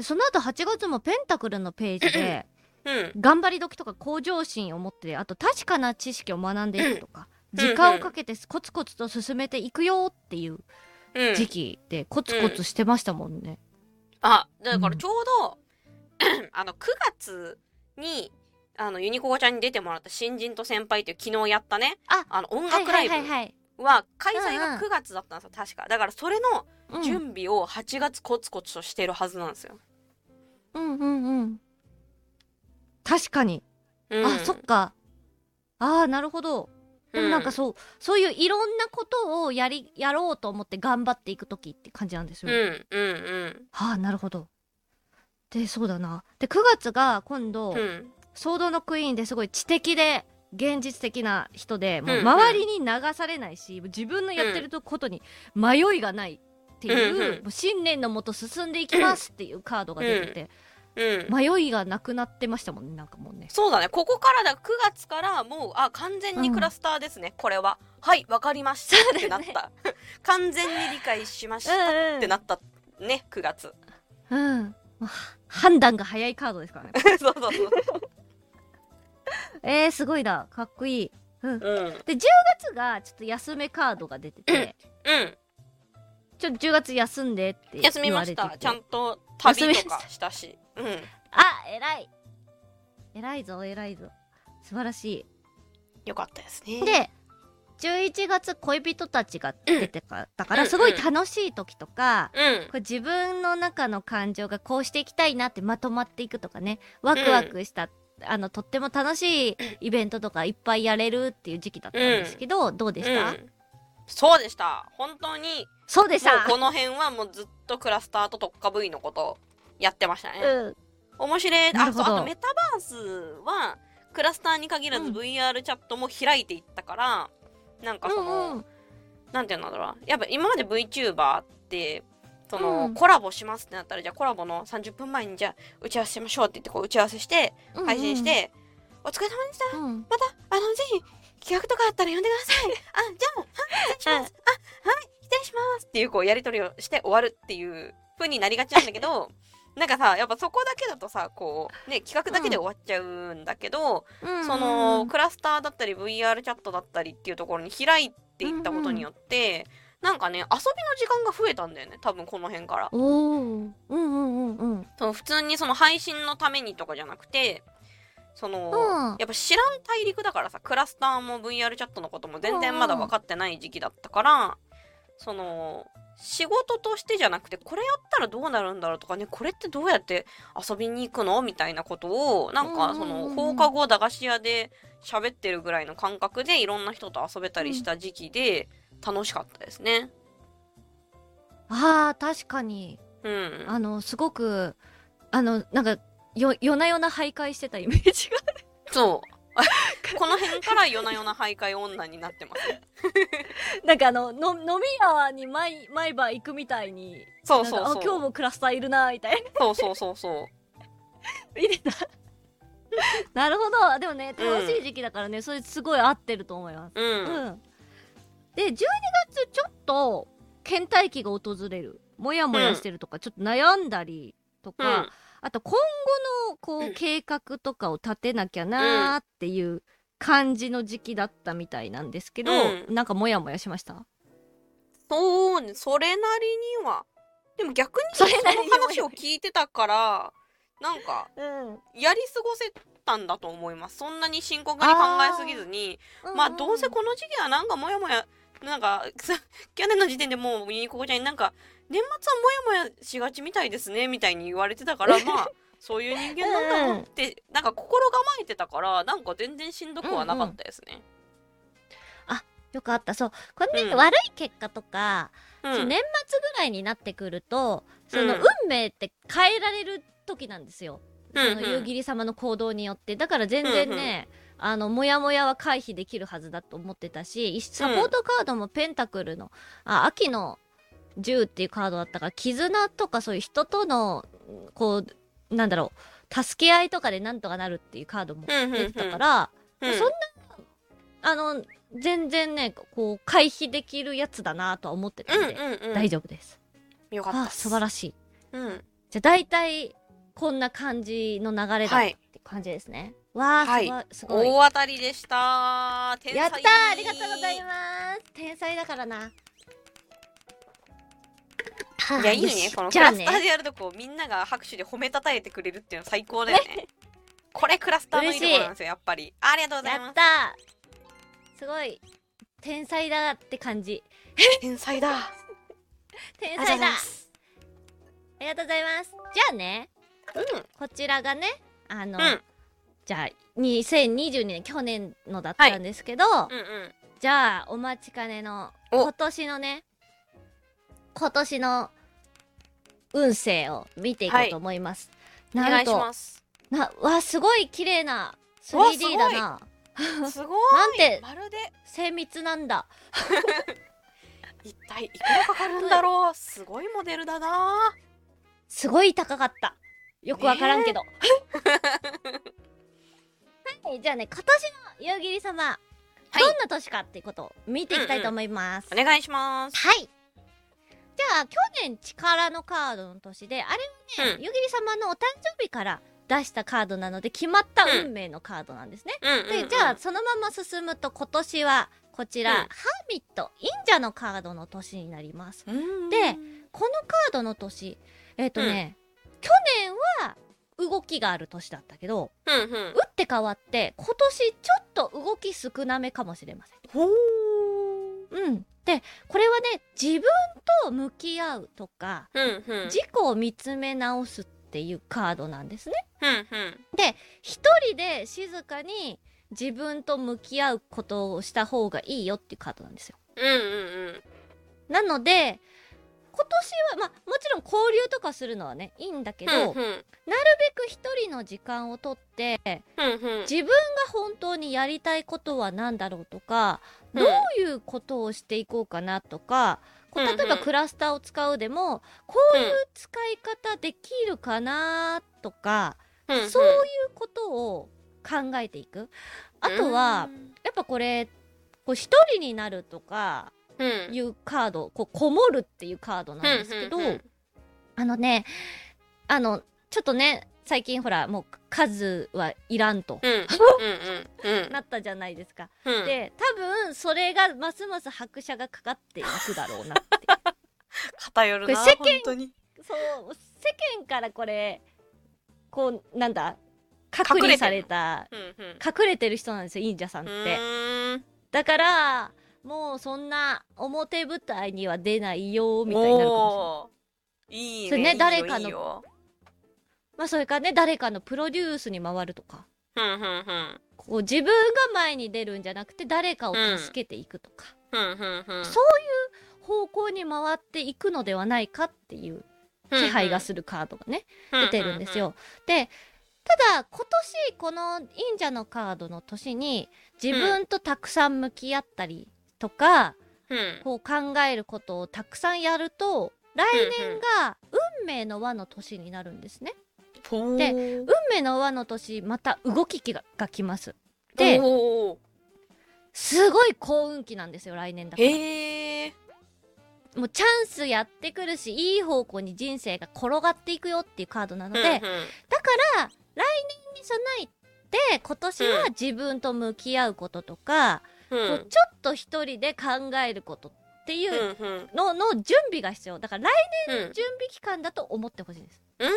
その後8月もペンタクルのページでうん。頑張り時とか向上心を持ってあと確かな知識を学んでいくとか、うん時間をかけてコツコツと進めていくよっていううん。時期でコツコツしてましたもんね。あ、だからちょうど、あの、9月に、あの、ユニココちゃんに出てもらった新人と先輩っていう昨日やったね、ああの、音楽ライブは開催うんうんが9月だったんですよ、確か。だからそれのうん準備を8月コツコツとしてるはずなんですよ。うんうんうん。確かに。うん、あ、そっか。ああ、なるほど。でもなんかそう、そういういろんなことをやり、やろうと思って頑張っていく時って感じなんですよ。うん、うん、うん。はあ、なるほど。で、そうだな。で、9月が今度、うん。ソードのクイーンですごい知的で、現実的な人で、もううんうん周りに流されないし、自分のやってることに迷いがないっていう、うんうんもう信念のもと進んでいきますっていうカードが出てて、うん。迷いがなくなってましたもんね、なんかもうね。そうだね。ここからだ、9月からもう、あ、完全にクラスターですね、これは。はい、わかりましたってなった。完全に理解しましたってなったね、9月。うん。判断が早いカードですからね。そうそうそう。えー、すごいな。かっこいい。うん。うん。で、10月がちょっと休めカードが出てて、うん。ちょっと10月休んでって休みました。ちゃんと旅とかしたし。うん。あ、偉い。偉いぞ、偉いぞ。素晴らしよかったですね。い。で、11月恋人たちが出てか、だからすごい楽しい時とか、うんこう自分の中の感情がこうしていきたいなってまとまっていくとかね、ワクワクした、あの、とっても楽しいイベントとかいっぱいやれるっていう時期だったんですけど、どうでした、うん。そうでした。本当にそうでした。この辺はもうずっとクラスターと特化部位のことやってましたね、うん。面白い。あそうあとメタバースはクラスターに限らずうん VR チャットも開いていったから、なんかその、うんうん。なんていうんだろうな。やっぱ今まで VTuber ってその、うん。コラボしますってなったらじゃあコラボの30分前にじゃあ打ち合わせしましょうって言ってこう打ち合わせして配信して、お疲れ様でした。うん、うんまたあのぜひ企画とかあったら呼んでください。あじゃあはい失礼します。あはい失礼しますっていうこうやり取りをして終わるっていう風になりがちなんだけど なんかさやっぱそこだけだとさこうね企画だけで終わっちゃうんだけど、うんそのクラスターだったり VR チャットだったりっていうところに開いていったことによって、なんかね遊びの時間が増えたんだよね多分この辺から。おおうんうんうんうん。その普通にその配信のためにとかじゃなくてその、うん。やっぱ知らん大陸だからさクラスターも VR チャットのことも全然まだ分かってない時期だったから、その仕事としてじゃなくてこれやったらどうなるんだろうとかねこれってどうやって遊びに行くの？みたいなことをなんかそのうんうんうん。うん放課後駄菓子屋で喋ってるぐらいの感覚でいろんな人と遊べたりした時期で楽しかったですね。あー確かにうん、あのすごくあのなんかよ夜な夜な徘徊してたイメージがそう。この辺から夜な夜な徘徊女になってますね。なんかあのの飲み屋に毎毎晩行くみたいにそうそうそう。今日もクラスターいるなみたいなそうそうそうそう。入れたなるほどでもねうん楽しい時期だからね、それすごい合ってると思いますうん。うんで12月ちょっと倦怠期が訪れる。モヤモヤしてるとか、ちょっと悩んだりとか、うん。あと今後のこう計画とかを立てなきゃなーっていう感じの時期だったみたいなんですけど、うん。なんかモヤモヤしました？そうね、それなりには。でも逆 にその話を聞いてたから、なんか、うん。やり過ごせたんだと思います。そんなに深刻に考えすぎずに、まあどうせこの時期はなんかモヤモヤ、なんか、さ去年の時点でもうミニココちゃんになんか、年末はモヤモヤしがちみたいですね、みたいに言われてたから、まあ、そういう人間なんだなって、なんか心構えてたから、なんか全然しんどくはなかったですね。よかった。そう。これね、うん。悪い結果とか、うん。年末ぐらいになってくるとそのうん。運命って変えられる時なんですよ、うんうん。その夕霧様の行動によって。だから全然ね、あのモヤモヤは回避できるはずだと思ってたしサポートカードもペンタクルの、あ秋の10っていうカードだったから絆とかそういう人とのこうなんだろう助け合いとかでなんとかなるっていうカードもうんうんうん出てたから、うんそんなあの全然ねこう回避できるやつだなとは思ってたんで、うんうんうん。大丈夫です。よかったあ素晴らしい。うん。じゃあ大体こんな感じの流れだっはい。て感じですね。わあ、はい。すごい。大当たりでした。やったーありがとうございます。天才だからな。はいやいいねこのクラスターでやるとこうみんなが拍手で褒めたたえてくれるっていうの最高だよね。これクラスターのいいところなんですよやっぱり。ありがとうございます。やったーすごい。天才だって感じ。天才だ。あ天才だ。ありがとうございます。じゃあねこちらがねあの、うんうんじゃあ2022年去年のだったんですけど、うんうん。じゃあお待ちかねのお。今年のね今年の運勢を見ていこうと思います、お願い。しなんとます。なわすごい綺麗なわ 3D だな。すごい。なんてまるで。精密なんだ。一体いくらかかるんだろう。すごいモデルだな。すごい高かった。よくわからんけど、はいじゃあね今年の夕霧様、はい。どんな年かっていうことを見ていきたいと思います、お願いします。はい。じゃあ去年力のカードの年であれはね、うん。夕霧様のお誕生日から出したカードなので決まった運命のカードなんですね、うん。うんうんでじゃあそのまま進むと今年はこちら、うん。ハーミット忍者のカードの年になります。うん。でこのカードの年えっ、とね、去年は動きがある年だったけどうんうん打って変わって今年ちょっと動き少なめかもしれませんほーうん。で、これはね、自分と向き合うとか、うんうん自己を見つめ直すっていうカードなんですね。うんうん一人で静かに自分と向き合うことをした方がいいよっていうカードなんですよ。うんうんなので、今年は、まあ、もちろん交流とかするのはね、いいんだけど、うんなるべく一人の時間をとって、うんうん。自分が本当にやりたいことは何だろうとか、うん。どういうことをしていこうかなとか、例えばクラスターを使うでも、こういう使い方できるかなとか、そういうことを考えていく。あとは、やっぱこれ、こう一人になるとかうんいうカード、こうこもるっていうカードなんですけど、あのね、あの、ちょっとね、最近ほら、もう数はいらんと、なったじゃないですか。うん。で、多分それがますます拍車がかかっていくだろうなって。偏るな世間本当に。そう、世間からこれ、こう、なんだ、隔離された、うんうん。隠れてる人なんですよ、忍者さんっうて。だから、もうそんな表舞台には出ないよ、みたいになるかもしれない。いいねそれね誰かのまあそれからね、誰かのプロデュースに回るとか。こう自分が前に出るんじゃなくて誰かを助けていくとか、うんうんうんそう方向に回っていくのではないかっていう気配がするカードがね、出てるんですよ。で、ただ今年この忍者のカードの年に自分とたくさん向き合ったりとか、こう考えることをたくさんやると来年が運命の輪の年になるんですね。で運命の輪の年また動き期がが来ます。ですごい幸運期なんですよ来年だから。もうチャンスやってくるしいい方向に人生が転がっていくよっていうカードなので、だから来年に備えて今年は自分と向き合うこととか、うん。うんこうちょっと一人で考えることっていうのの準備が必要。だから来うん。年準備期間だと思ってほしいです。うんう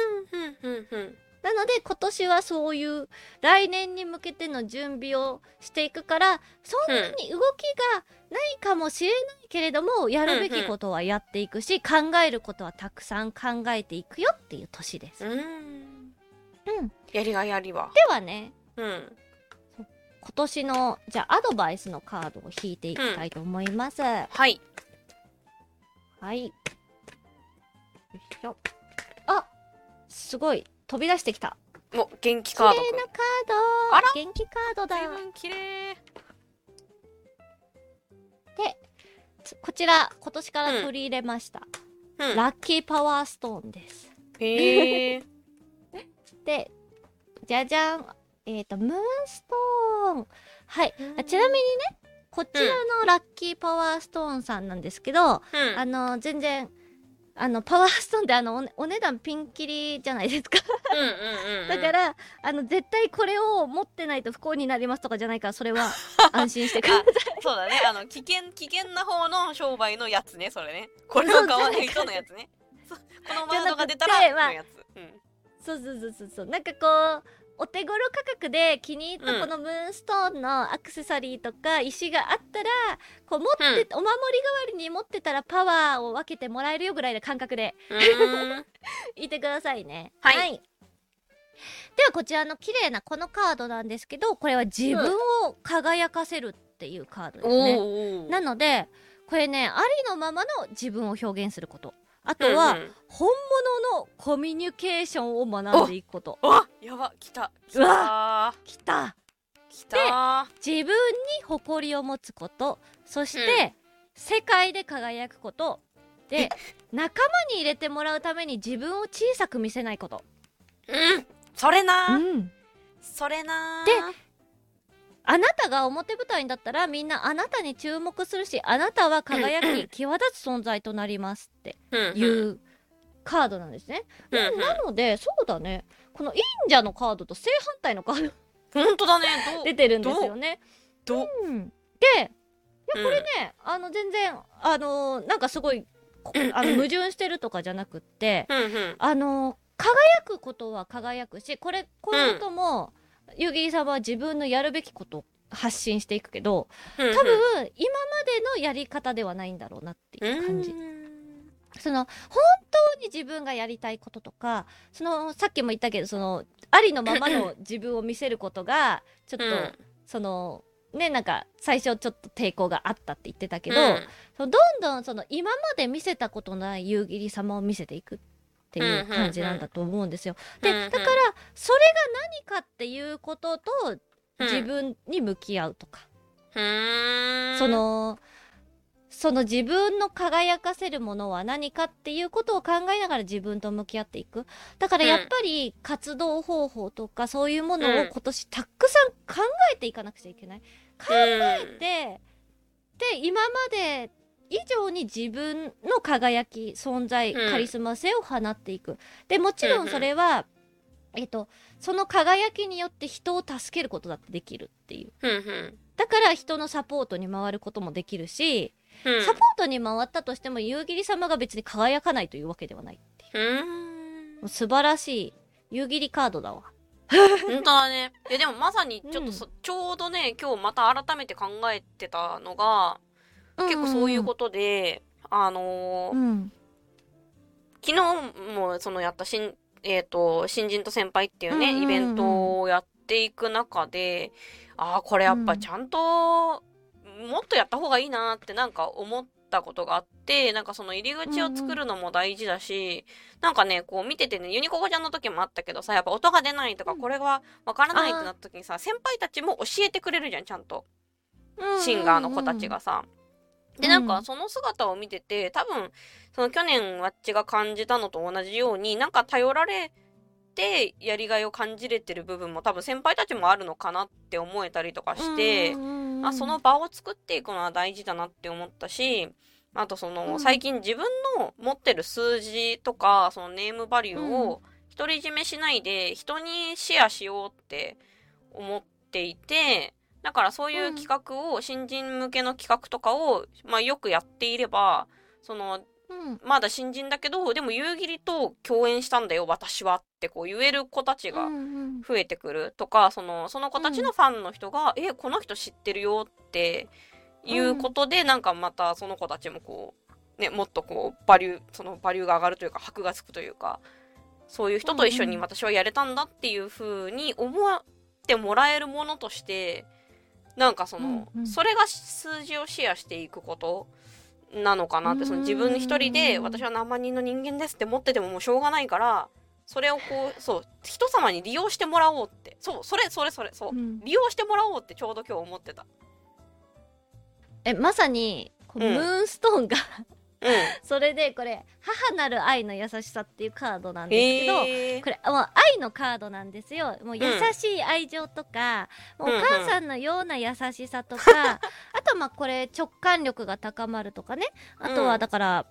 んうんうん。なので今年はそういう来年に向けての準備をしていくからそんなに動きがないかもしれないけれども、やるべきことはやっていくし、考えることはたくさん考えていくよっていう年です。うん。うん。やりがいありはではねうん今年のじゃあアドバイスのカードを引いていきたいと思います。はい。はい。よいしょ。あすごい。飛び出してきた。もう元気綺カード麗なカード。あら。元気カードだ。綺麗。つこちら今年から取り入れました、うん。ラッキーパワーストーンです。へえ でじゃじゃんえっ、とムーンストーン。はい。あちなみにねこちらのラッキーパワーストーンさんなんですけど、うん。あの全然あのパワーストーンってあのお,、ね、お値段ピンキリじゃないですか。うんうんうん だから、あの絶対これを持ってないと不幸になりますとかじゃないからそれは安心してください。そうだね。あの危険危険な方の商売のやつねそれね。これを買わないとのやつね。このワードが出たらのやつ。うんそうそうそうそうそう。なんかこうお手頃価格で気に入ったうん。このムーンストーンのアクセサリーとか石があったらこう持って、お守り代わりに持ってたらパワーを分けてもらえるよぐらいの感覚で いてくださいね。はい。ではこちらの綺麗なこのカードなんですけどこれは自分を輝かせるっていうカードですね、おー。なのでこれねありのままの自分を表現することあとは、うんうん。本物のコミュニケーションを学んでいくこと。あやば来た。来うた。きた。来た。自分に誇りを持つこと。そして、世界で輝くこと。で仲間に入れてもらうために自分を小さく見せないこと、うん。それなうん、それなであなたが表舞台にだったらみんなあなたに注目するしあなたは輝き際立つ存在となりますっていうん。うカードなんですね、うんうん。なのでそうだね。この忍者のカードと正反対のカード本当だね。出てるんですよね。どう？う？ん、でいやこれね、あの全然あのーなんかすごいこあの矛盾してるとかじゃなくってうんうん。あのー輝くことは輝くしこれこういうことも、夕霧様は自分のやるべきこと発信していくけど多多分今までのやり方ではないんだろうなっていう感じ。その本当に自分がやりたいこととかそのさっきも言ったけどそのありのままの自分を見せることがちょっと、うん。そのねなんか最初ちょっと抵抗があったって言ってたけど、うん。どんどんその今まで見せたことない夕霧様を見せていく。っていう感じなんだと思うんですよ。でだからそれが何かっていうことと自分に向き合うとか、うん。そのその自分の輝かせるものは何かっていうことを考えながら自分と向き合っていく。だからやっぱり活動方法とかそういうものを今年たくさん考えていかなくちゃいけない。考えてで今まで以上に自分の輝き存在うんカリスマ性を放っていく。でもちろんそれは、えっとその輝きによって人を助けることだってできるっていう。うんうんだから人のサポートに回ることもできるし、うんサポートに回ったとしても夕霧様が別に輝かないというわけではないっていう。うう素晴らしい夕霧カードだわ。本当だね。いやでもまさにちょっとそ、ちょうどね、今日また改めて考えてたのが、結構そういうことで、あのーうん。昨日もそのやった新、えっ、と、新人と先輩っていうね、うんうんうんイベントをやっていく中で、ああ、これやっぱちゃんと、もっとやった方がいいなってなんか思ったことがあって、なんかその入り口を作るのも大事だし、なんかね、こう見ててね、ユニココちゃんの時もあったけどさ、やっぱ音が出ないとか、これがわからないってなった時にさ、先輩たちも教えてくれるじゃん、ちゃんと。シンガーの子たちがさ。で、なんかその姿を見てて、多分、その去年わっちが感じたのと同じように、なんか頼られてやりがいを感じれてる部分も多分先輩たちもあるのかなって思えたりとかして、あその場を作っていくのは大事だなって思ったし、あとその、うん。最近自分の持ってる数字とか、そのネームバリューを独り占めしないで人にシェアしようって思っていて、だからそういう企画を、新人向けの企画とかを、まあよくやっていれば、その、うん。まだ新人だけど、でも夕霧と共演したんだよ、私はってこう言える子たちがうんうん。増えてくる。とか、その、その子たちのファンの人が、え、この人知ってるよっていうことで、なんかまたその子たちもこう、ね、もっとこう、バリュー、そのバリューが上がるというか、箔がつくというか、そういう人と一緒に私はやれたんだっていう風に思ってもらえるものとして、なんかその、うんうんそれが数字をシェアしていくことなのかなって、その自分一人で私は何万人の人間ですって持っててももうしょうがないから、それをこう、そう、人様に利用してもらおうって。そう、それ、それ、それ、そう。うん利用してもらおうってちょうど今日思ってた。えまさにムーンストーンが、うん。それでこれ「母なる愛の優しさ」っていうカードなんですけど、へー。これもう愛のカードなんですよ。もう優しい愛情とか、もうお母さんのような優しさとか、あとまあこれ直感力が高まるとかね。あとはうん。だから、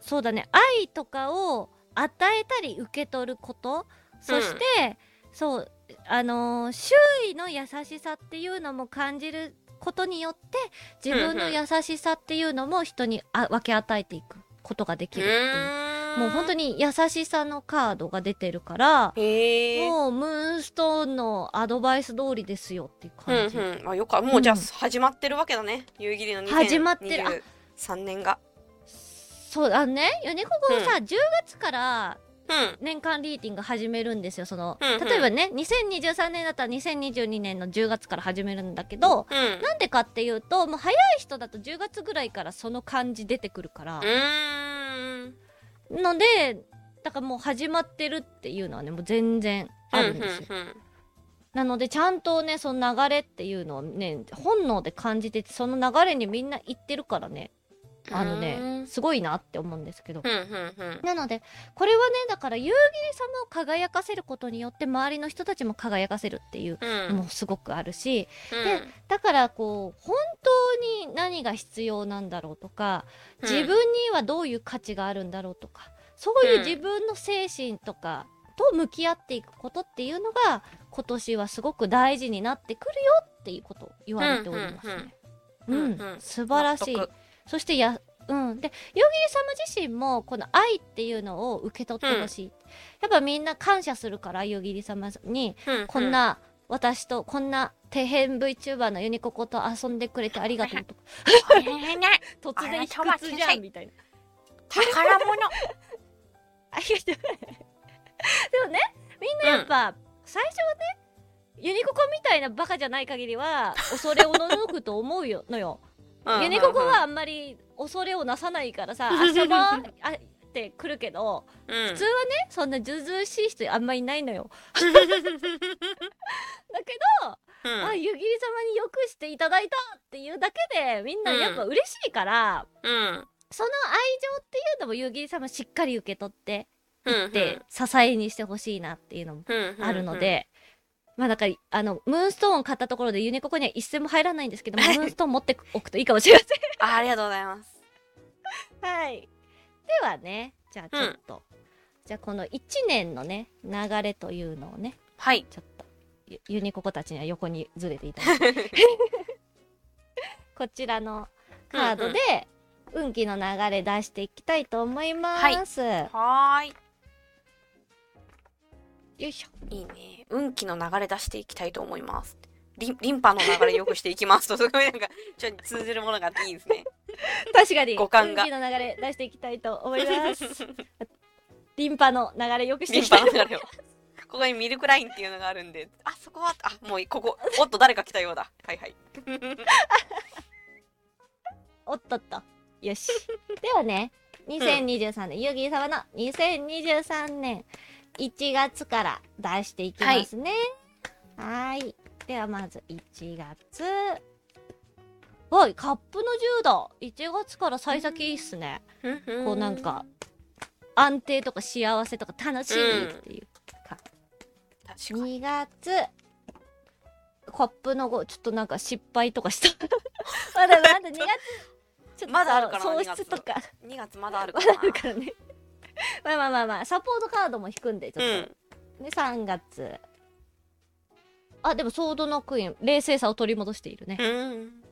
そうだね。愛とかを与えたり受け取ること。そして、そうあのー周囲の優しさっていうのも感じることによって自分の優しさっていうのも人にあ分け与えていくことができるっていう。もう本当に。に優しさのカードが出てるから。もうムーンストーンのアドバイス通りですよっていううん感じ。うん。あ、よかもうじゃあうん始まってるわけだね。夕霧の2023始まってる年が。そうあのねユニココさ、10月からうん。年間リーディング始めるんですよその、うんうん例えばね2023年だったら2022年の10月から始めるんだけど、うん。なんでかっていうともう早い人だと10月ぐらいからその感じ出てくるからう、ーん。のでだからもう始まってるっていうのはねもう全然あるんですよ、うんうんなのでちゃんとねその流れっていうのをね本能で感じててその流れにみんな行ってるからねあのうねんすごいなって思うんですけど。なのでこれはねだから夕霧様を輝かせることによって周りの人たちも輝かせるっていううん。のもすごくあるしうん。でだからこう本当に何が必要なんだろうとかうん。自分にはどういう価値があるんだろうとかそういう自分の精神とかと向き合っていくことっていうのが今年はすごく大事になってくるよっていうことを言われておりますね。うん。うん素晴らしいそしてやうん、で夕霧様自身もこの愛っていうのを受け取ってほしい、やっぱみんな感謝するから夕霧様に。うんうん。こんな私とこんな底辺 VTuber のユニココと遊んでくれてありがとうとか。突然卑屈じゃんみたいな。宝物。ありがとうでもねみんなやっぱ、最初はねユニココみたいなバカじゃない限りは恐れおののくと思うよのよユニココはあんまり恐れをなさないからさ遊ぼうあってくるけど、うん、普通はねそんなずうずうしい人あんまりいないのよ。だけど、うん、あ湯切り様によくしていただいたっていうだけでみんなやっぱ嬉しいから、うん、その愛情っていうのも湯切り様しっかり受け取っていって支えにしてほしいなっていうのもあるので、まあだからあのムーンストーン買ったところでユニココには一銭も入らないんですけどムーンストーン持っておくといいかもしれません。あありがとうございます。はい。ではねじゃあちょっと、うん、じゃあこの1年のね流れというのをねはい。ちょっとユニココたちには横にずれていただいて。こちらのカードで運気の流れ出していきたいと思います。はい。よいしょ。いいね。運気の流れ出していきたいと思います。リンリンパの流れ良くしていきますと、すごいなんか、ちょっと通じるものがあっていいですね。確かに。五感が。運気の流れ出していきたいと思います。リンパの流れ良くしていきたい。リンパの流れを。ここにミルクラインっていうのがあるんで、あ、そこは、あ、もうここ、おっと誰か来たようだ。はいはい。おっとっと。よし。ではね、2023年、うん、ゆぎ様の2023年1月から出していきますね。はい。ではまず1月。はい、カップの10だ。1月から幸先いいっすね。こうなんか、安定とか幸せとか楽しみっていうか。うん、2月。カップの5、ちょっとなんか失敗とかした。まだまだ2月。ちょっとまだあるから喪失とか2月まだあるからまだあるからね まあまあまあまあサポートカードも引くんでちょっと、うん、で3月。あでもソードのクイーン冷静さを取り戻しているね、うん、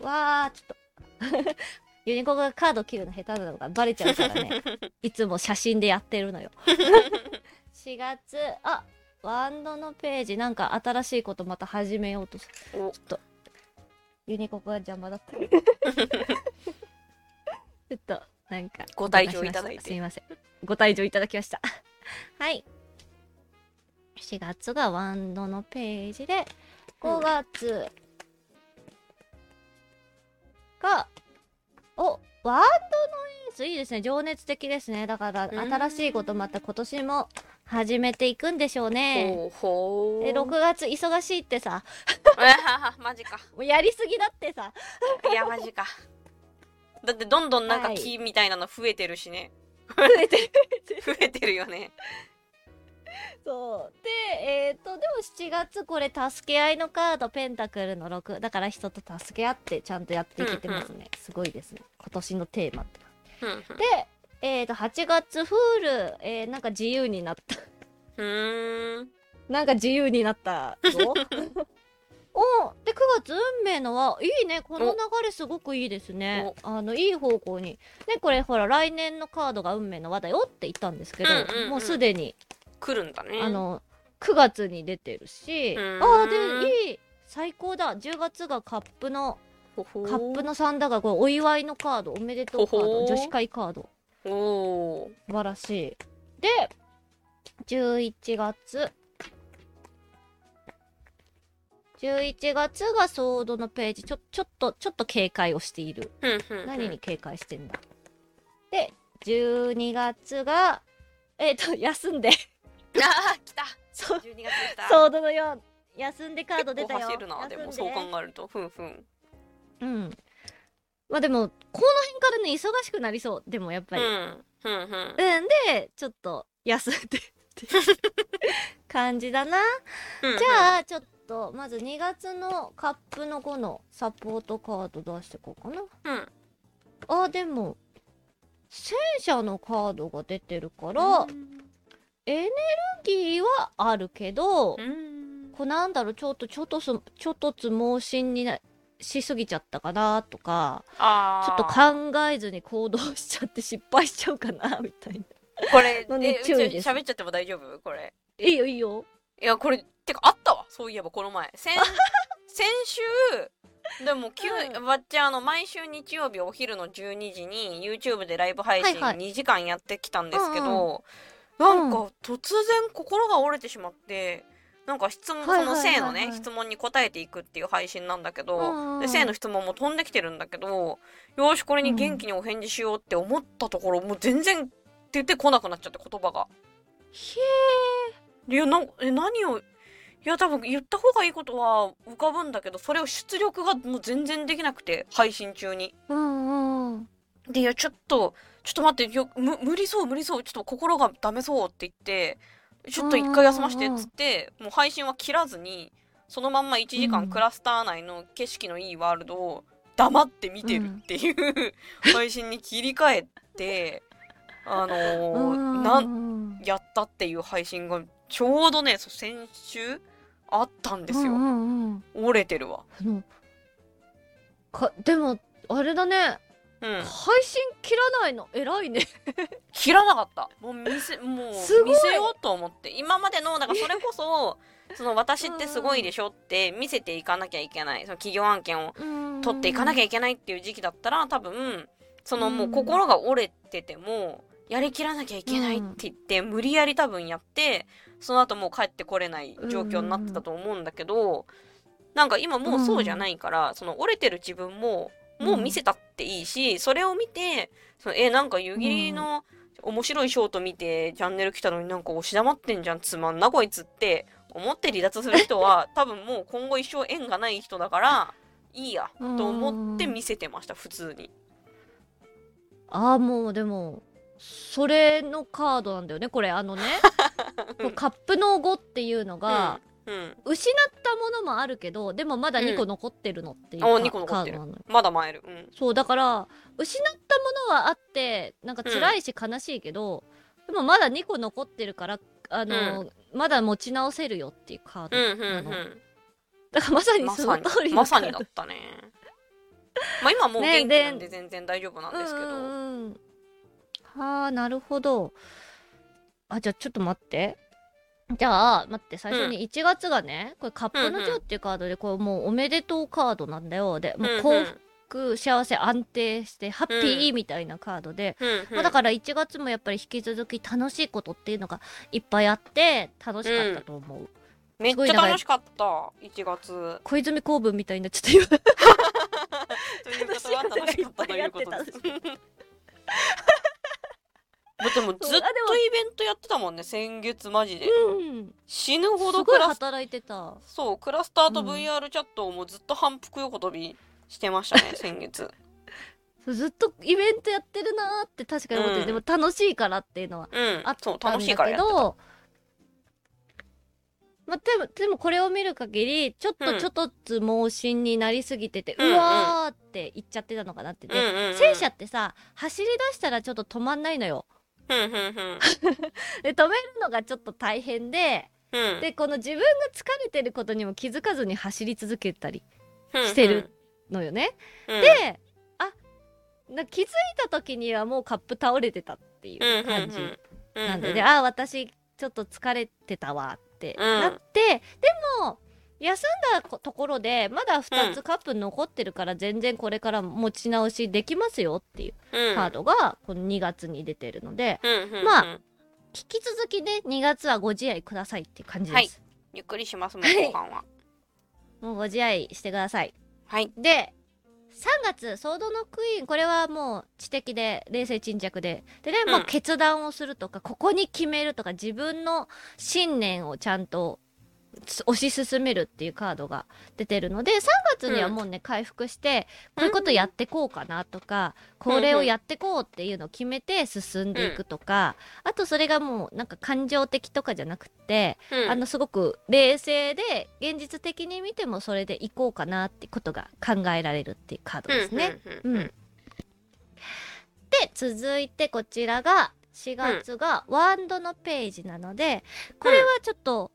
わあちょっと。ユニコがカード切るの下手なのがバレちゃうからね。いつも写真でやってるのよ。4月。あワンドのページ。なんか新しいことまた始めようとする。ちょっと。ユニココが邪魔だった。ちょっとなんかご退場いただいて。すみません。ご退場いただきました。はい。4月がワンドのページで5月が、うん、おワンドのエースいいですね。情熱的ですね。だから新しいことまた今年も始めていくんでしょうね。ほうほう。え6月忙しいってさ。マジか。やりすぎだってさ。いやマジかだってどんどんなんか木みたいなの増えてるしね、増えてる増えてる。よね。そう。でえっ、ー、とでも7月これ助け合いのカードペンタクルの6だから人と助け合ってちゃんとやっていけてますね、うんうん、すごいですね。今年のテーマって、うんうん、でえっ、ー、と、8月フール、えー、なんか自由になった。うーん。なんか自由になったぞ。おで9月運命のはいいね。この流れすごくいいですね。あのいい方向に。ねこれほら来年のカードが運命の輪だよって言ったんですけど、うんうんうん、もうすでに。来るんだね。あの9月に出てるし。あでいい最高だ。10月がカップのカップの3だがこれお祝いのカード。おめでとうカード。女子会カード。おー。素晴らしい。で11月11月がソードのページ。ちょちょっとちょっと警戒をしている。何に警戒してんだで12月がえっ、ー、と休んで。ああ来た。そう。12月ソードのよう休んでカード出たよ。走るな。でもそう考えるとふんふん。うん。まあでも、この辺からね、忙しくなりそう。でもやっぱり。うん。うん、うん。うん。で、ちょっと、休んでって 感じだな。うんうん、じゃあ、ちょっと、まず2月のカップの5のサポートカード出していこうかな。うん。あ、でも、戦車のカードが出てるから、エネルギーはあるけど、こうなんだろう、ちょっと、ちょっとつ、ちょっとつ盲信にな、しすぎちゃったかなとかちょっと考えずに行動しちゃって失敗しちゃうかなみたいな。これね注意です。喋っちゃっても大丈夫？これ。いいよいいよ。いやこれてかあっそういえばこの前。先先週でも急、うん、わっちあの毎週日曜日お昼の12時に YouTube でライブ配信2時間やってきたんですけど、なんか突然心が折れてしまってなんか質問、その性のね、質問に答えていくっていう配信なんだけど、で性の質問も飛んできてるんだけど、よし、これに元気にお返事しようって思ったところ、もう全然出てこなくなっちゃって言葉が。へえ。いや、な、え、何を、いや、多分言った方がいいことは浮かぶんだけど、それを出力がもう全然できなくて、配信中に。うんうん。で、いや、ちょっと、ちょっと待って、よ無理そう、無理そう、ちょっと心がダメそうって言って、ちょっと一回休ましてっつってもう配信は切らずにそのまんま1時間クラスター内の景色のいいワールドを黙って見てるっていう、配信に切り替えてあのー、なんやったっていう配信がちょうどね先週あったんですよ、折れてるわ。かでもあれだね。うん、配信切らないの？偉いね。切らなかった。もう見せもう見せようと思って。今までのだからそれこそ その私ってすごいでしょって見せていかなきゃいけない。その企業案件を取っていかなきゃいけないっていう時期だったら多分そのもう心が折れててもやりきらなきゃいけないって言って、無理やり多分やってその後もう帰ってこれない状況になってたと思うんだけど、なんか今もうそうじゃないから、その折れてる自分ももう見せたっていいし、それを見て、そのえ、なんか湯切りの面白いショート見て、チャンネル来たのになんか押し黙ってんじゃん、つまんなこいつって思って離脱する人は、多分もう今後一生縁がない人だから、いいや、と思って見せてました、普通に。ああ、もうでも、それのカードなんだよね、これ。あのね、カップの5っていうのが、うん、失ったものもあるけどでもまだ2個残ってるのっていう、うん、個残ってる。まだ参る、うん、そうだから失ったものはあってなんか辛いし悲しいけど、でもまだ2個残ってるからあの、まだ持ち直せるよっていうカードなの、だからまさにその通りまさにだったね。まあ今もう元気なんで全然大丈夫なんですけど、ね、うんはあなるほど。あじゃあちょっと待って。じゃあ待って最初に1月がね、これカップの蝶っていうカードでこれもうおめでとうカードなんだよ。でもう幸福幸せ安定してハッピーみたいなカードで、まあ、だから1月もやっぱり引き続き楽しいことっていうのがいっぱいあって楽しかったと思う、めっちゃ楽しかった1月。小泉公文みたいになっちゃったよ。楽しいことが いっぱいやってたでもずっとイベントやってたもんね先月マジで、うん、死ぬほどクラス働いてた。そうクラスターと VR チャットをもうずっと反復横跳びしてましたね、先月。ずっとイベントやってるなーって確かに思って、うん、でも楽しいからっていうのはあったんだけど、まあ、でもでもこれを見る限りちょっとちょっとつ盲信になりすぎてて、うん、うわーって言っちゃってたのかなって。ね、うんうんうん、戦車ってさ走り出したらちょっと止まんないのよ。で止めるのがちょっと大変で、うん、でこの自分が疲れてることにも気づかずに走り続けたりしてるのよね。うん。うん、であな気づいた時にはもうカップ倒れてたっていう感じなんで、ね、あ私ちょっと疲れてたわってなって、でも休んだところでまだ2つカップ残ってるから全然これから持ち直しできますよっていうカードがこの2月に出てるので、まあ引き続きね2月はご自愛くださいっていう感じです、はい、ゆっくりしますもん後半はもうご自愛してください。はい。で3月ソードのクイーンこれはもう知的で冷静沈着で。でね、うん、もう決断をするとかここに決めるとか自分の信念をちゃんと推し進めるっていうカードが出てるので3月にはもうね、うん、回復してこういうことやってこうかなとか、うん、これをやってこうっていうのを決めて進んでいくとか、うん、あとそれがもうなんか感情的とかじゃなくて、あのすごく冷静で現実的に見てもそれでいこうかなってことが考えられるっていうカードですね。うんで続いてこちらが4月がワンドのページなのでこれはちょっと、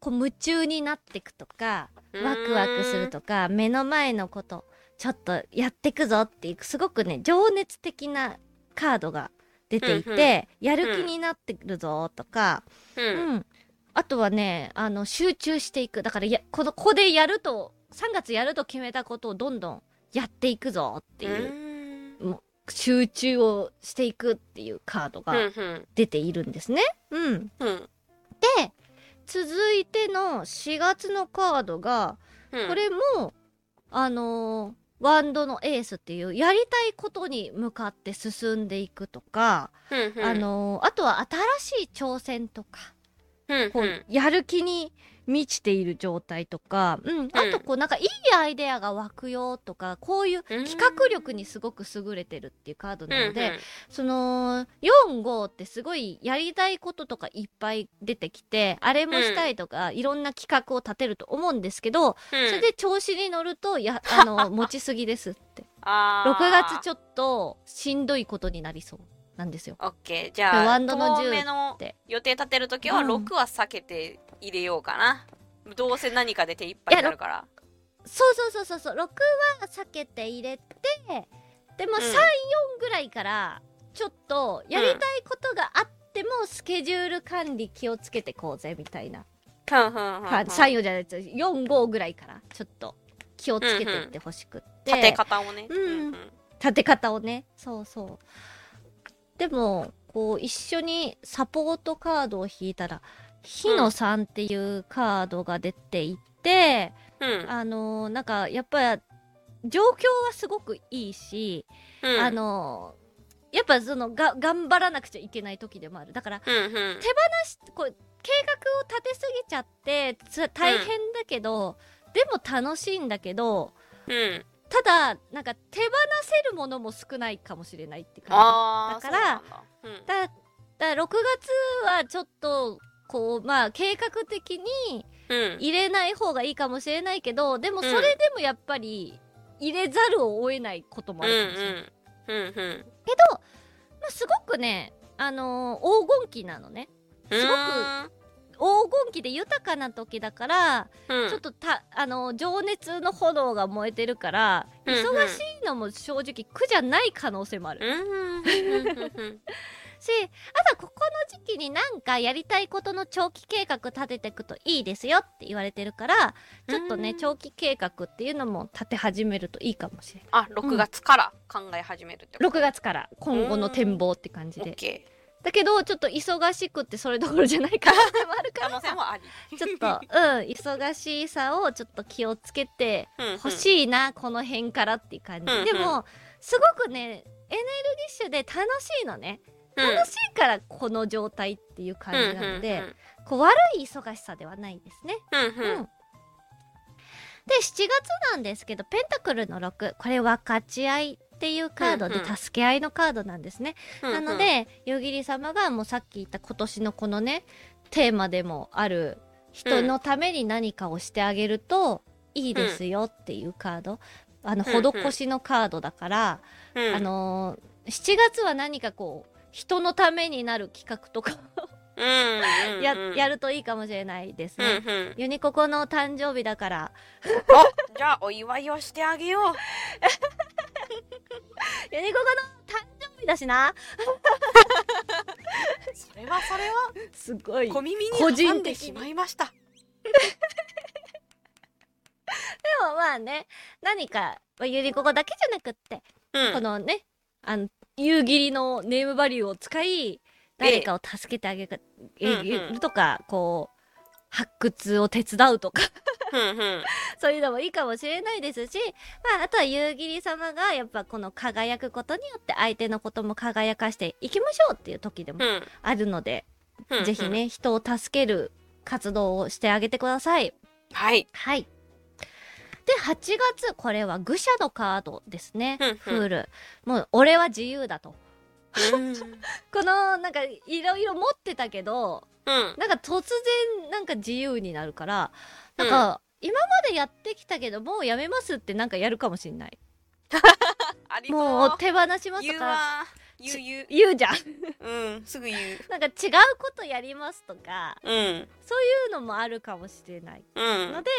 こう夢中になっていくとかワクワクするとか目の前のことちょっとやってくぞっていうすごくね情熱的なカードが出ていて、やる気になってるぞとか、うん、あとはね、あの、集中していく。だからや、この、ここでやると、3月やると決めたことをどんどんやっていくぞっていう、もう集中をしていくっていうカードが出ているんですね。うん。うん、で、続いての4月のカードが、うん、これも、あのー、ワンドのエースっていうやりたいことに向かって進んでいくとか、うんうん、あのー、あとは新しい挑戦とか、こうやる気に満ちている状態とか、うん、あとこうなんかいいアイデアが湧くよとかこういう企画力にすごく優れてるっていうカードなので、その45ってすごいやりたいこととかいっぱい出てきてあれもしたいとか、いろんな企画を立てると思うんですけど、それで調子に乗るとや あの持ちすぎですって。6月ちょっとしんどいことになりそう。なんですよ。オッケー。じゃあ、ワンドの10の予定立てるときは6は避けて入れようかな。うん、どうせ何かで手いっぱいになるから。そうそうそうそうそう。6は避けて入れて、でも3、うん、4ぐらいからちょっとやりたいことがあってもスケジュール管理気をつけてこうぜみたいな。3、4じゃないです4、5ぐらいからちょっと気をつけていってほしくって。立て方をね。うん。立て方をね。そうそう。でも、こう、一緒にサポートカードを引いたら、火の3っていうカードが出ていて、うん、あのー、なんか、やっぱり、状況はすごくいいし、うん、あのー、やっぱそのが頑張らなくちゃいけない時でもある。だから、うんうん、手放しこう計画を立てすぎちゃって大変だけど、うん、でも楽しいんだけど、うん、ただなんか手放せるものも少ないかもしれないって感じ。だからうん、だ。だ6月はちょっとこうまあ計画的に入れない方がいいかもしれないけど、うん、でもそれでもやっぱり入れざるを得ないこともあるかもしれない。うんうん、けど、まあ、すごくね、あのー、黄金期なのね。すごく黄金期で豊かな時だから、うん、ちょっとたあの情熱の炎が燃えてるから、うんうん、忙しいのも正直苦じゃない可能性もある。しあとここの時期になんかやりたいことの長期計画立てていくといいですよって言われてるからちょっとね長期計画っていうのも立て始めるといいかもしれない。あ6月から考え始めるってこと、うん、6月から今後の展望って感じで。だけどちょっと忙しくってそれどころじゃない可能性もあるから。ちょっとうん忙しさをちょっと気をつけてほしいな、うんうん、この辺からっていう感じ、うんうん、でもすごくねエネルギッシュで楽しいのね、うん、楽しいからこの状態っていう感じなので、うんうんうん、こう悪い忙しさではないですね、うん、うん。うん。で7月なんですけどペンタクルの6これ分かち合いっていうカードで助け合いのカードなんですね。うんうん、なので、夕霧様がもうさっき言った今年のこのね、テーマでもある人のために何かをしてあげるといいですよっていうカード。あの、施しのカードだから、うん、あのー、7月は何かこう、人のためになる企画とか ややるといいかもしれないですね。うんうん、ユニココの誕生日だから。おじゃあお祝いをしてあげよう。ユニココの誕生日だしな。それはそれはすごい。小耳に挟んでしまいました。でもまあね何かユニココだけじゃなくって、うん、このねあの夕霧のネームバリューを使い誰かを助けてあげるとか、こう発掘を手伝うとかそういうのもいいかもしれないですし、まあ、あとは夕霧様がやっぱこの輝くことによって相手のことも輝かしていきましょうっていう時でもあるので、うん、ぜひね、人を助ける活動をしてあげてください。はい。はい。で、8月、これは愚者のカードですね。フール。もう、俺は自由だと。このなんかいろいろ持ってたけど、うん、なんか突然なんか自由になるからなんか、今までやってきたけどもうやめますってなんかやるかもしんない。もう手放しますとか言う言う言う。じゃん。うんすぐ言う。なんか違うことやりますとか、うん、そういうのもあるかもしれない、うん、ので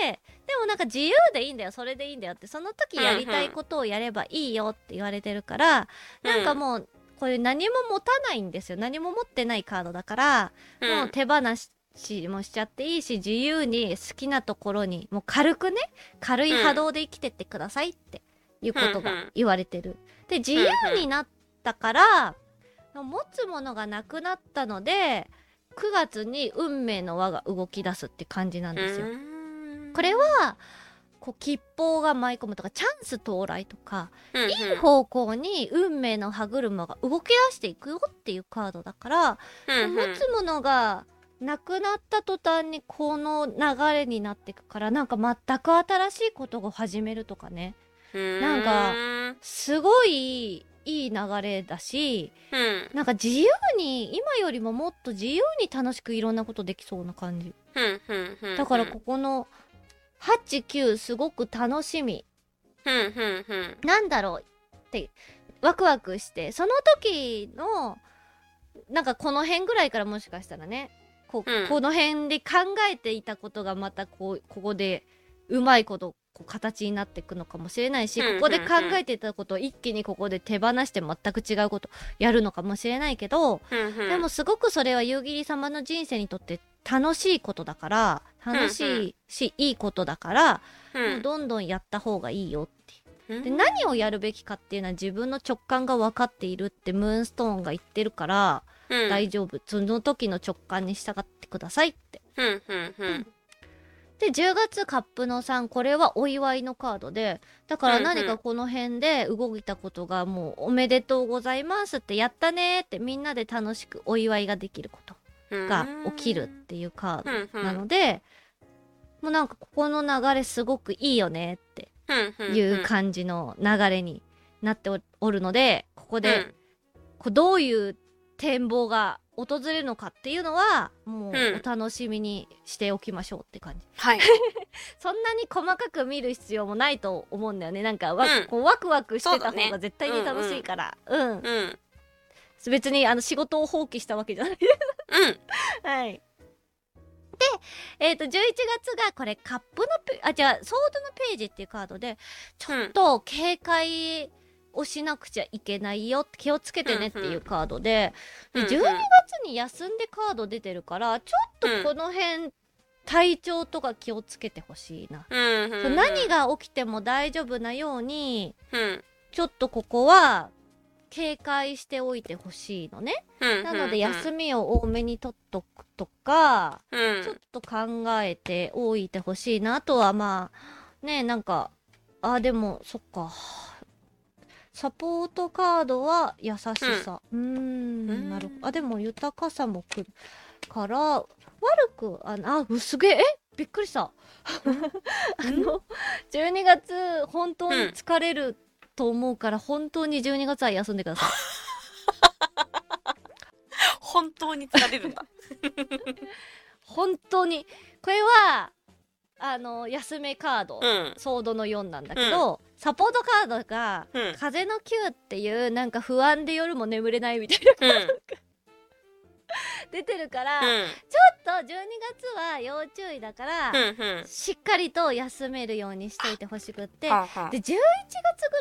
でもなんか自由でいいんだよ。それでいいんだよって。その時やりたいことをやればいいよって言われてるから、うん、なんかもうこういう何も持たないんですよ。何も持ってないカードだから、うん、もう手放ししもしちゃっていいし、自由に好きなところに、もう軽くね、軽い波動で生きてってくださいっていうことが言われてる。で、自由になったから、持つものがなくなったので、9月に運命の輪が動き出すって感じなんですよ。これは、こう、吉報が舞い込むとか、チャンス到来とか、うんうん、いい方向に運命の歯車が動き出していくよっていうカードだから、うんうん。持つものがなくなった途端にこの流れになっていくからなんか全く新しいことを始めるとかね。なんかうんすごいいい流れだしうん。なんか自由に今よりももっと自由に楽しくいろんなことできそうな感じ。だからここの89すごく楽しみ。なんだろうってワクワクして。その時のなんかこの辺ぐらいからもしかしたらねこ,、うん。この辺で考えていたことがまたこうここでうまいことこう形になっていくのかもしれないし、ここで考えていたことを一気にここで手放して全く違うことやるのかもしれないけど、うんうん。でもすごくそれは夕霧様の人生にとって楽しいことだから楽しいし、いいことだから、うん。もうどんどんやった方がいいよって。で何をやるべきかっていうのは自分の直感が分かっているってムーンストーンが言ってるから、うん。大丈夫。その時の直感に従ってくださいって。で10月カップの3これはお祝いのカードでだから何かこの辺で動いたことがもうおめでとうございますってやったねーってみんなで楽しくお祝いができることが起きるっていうカードうんうんなので、もうなんかここの流れすごくいいよねってうんうんいう感じの流れになっておおるのでここで、うん。こうどういう展望が訪れるのかっていうのはもううんお楽しみにしておきましょうって感じ、はい。そんなに細かく見る必要もないと思うんだよね。なんかわ、うん。こうワクワクしてた方が絶対に楽しいから。うん、うん別にあの仕事を放棄したわけじゃない。うん。はい。でえっ、と11月がこれカップのペあじゃあソードのページっていうカードでちょっと警戒をしなくちゃいけないよ気をつけてねっていうカードで,、で12月に休んでカード出てるからちょっとこの辺、体調とか気をつけてほしいな、何が起きても大丈夫なようにうん。ちょっとここは警戒しておいてほしいのね、うんなので休みを多めに取っとくとか、うん。ちょっと考えておいてほしいなあとはまあねなんかあでもそっか。サポートカードは優しさ。うーんうん。なるほど。あでも豊かさもくるから悪くああうすげ？え？えびっくりした。あの12月本当に疲れると思うから、本当に12月は休んでください。本当に疲れるんだ 本当に。これはあの休めカード、うん。ソードの4なんだけど、サポートカードが、うん。風の9っていうなんか不安で夜も眠れないみたいな。うん 出てるから、ちょうんっと12月は要注意だから、うんうん。しっかりと休めるようにしといてほしくってで11月ぐ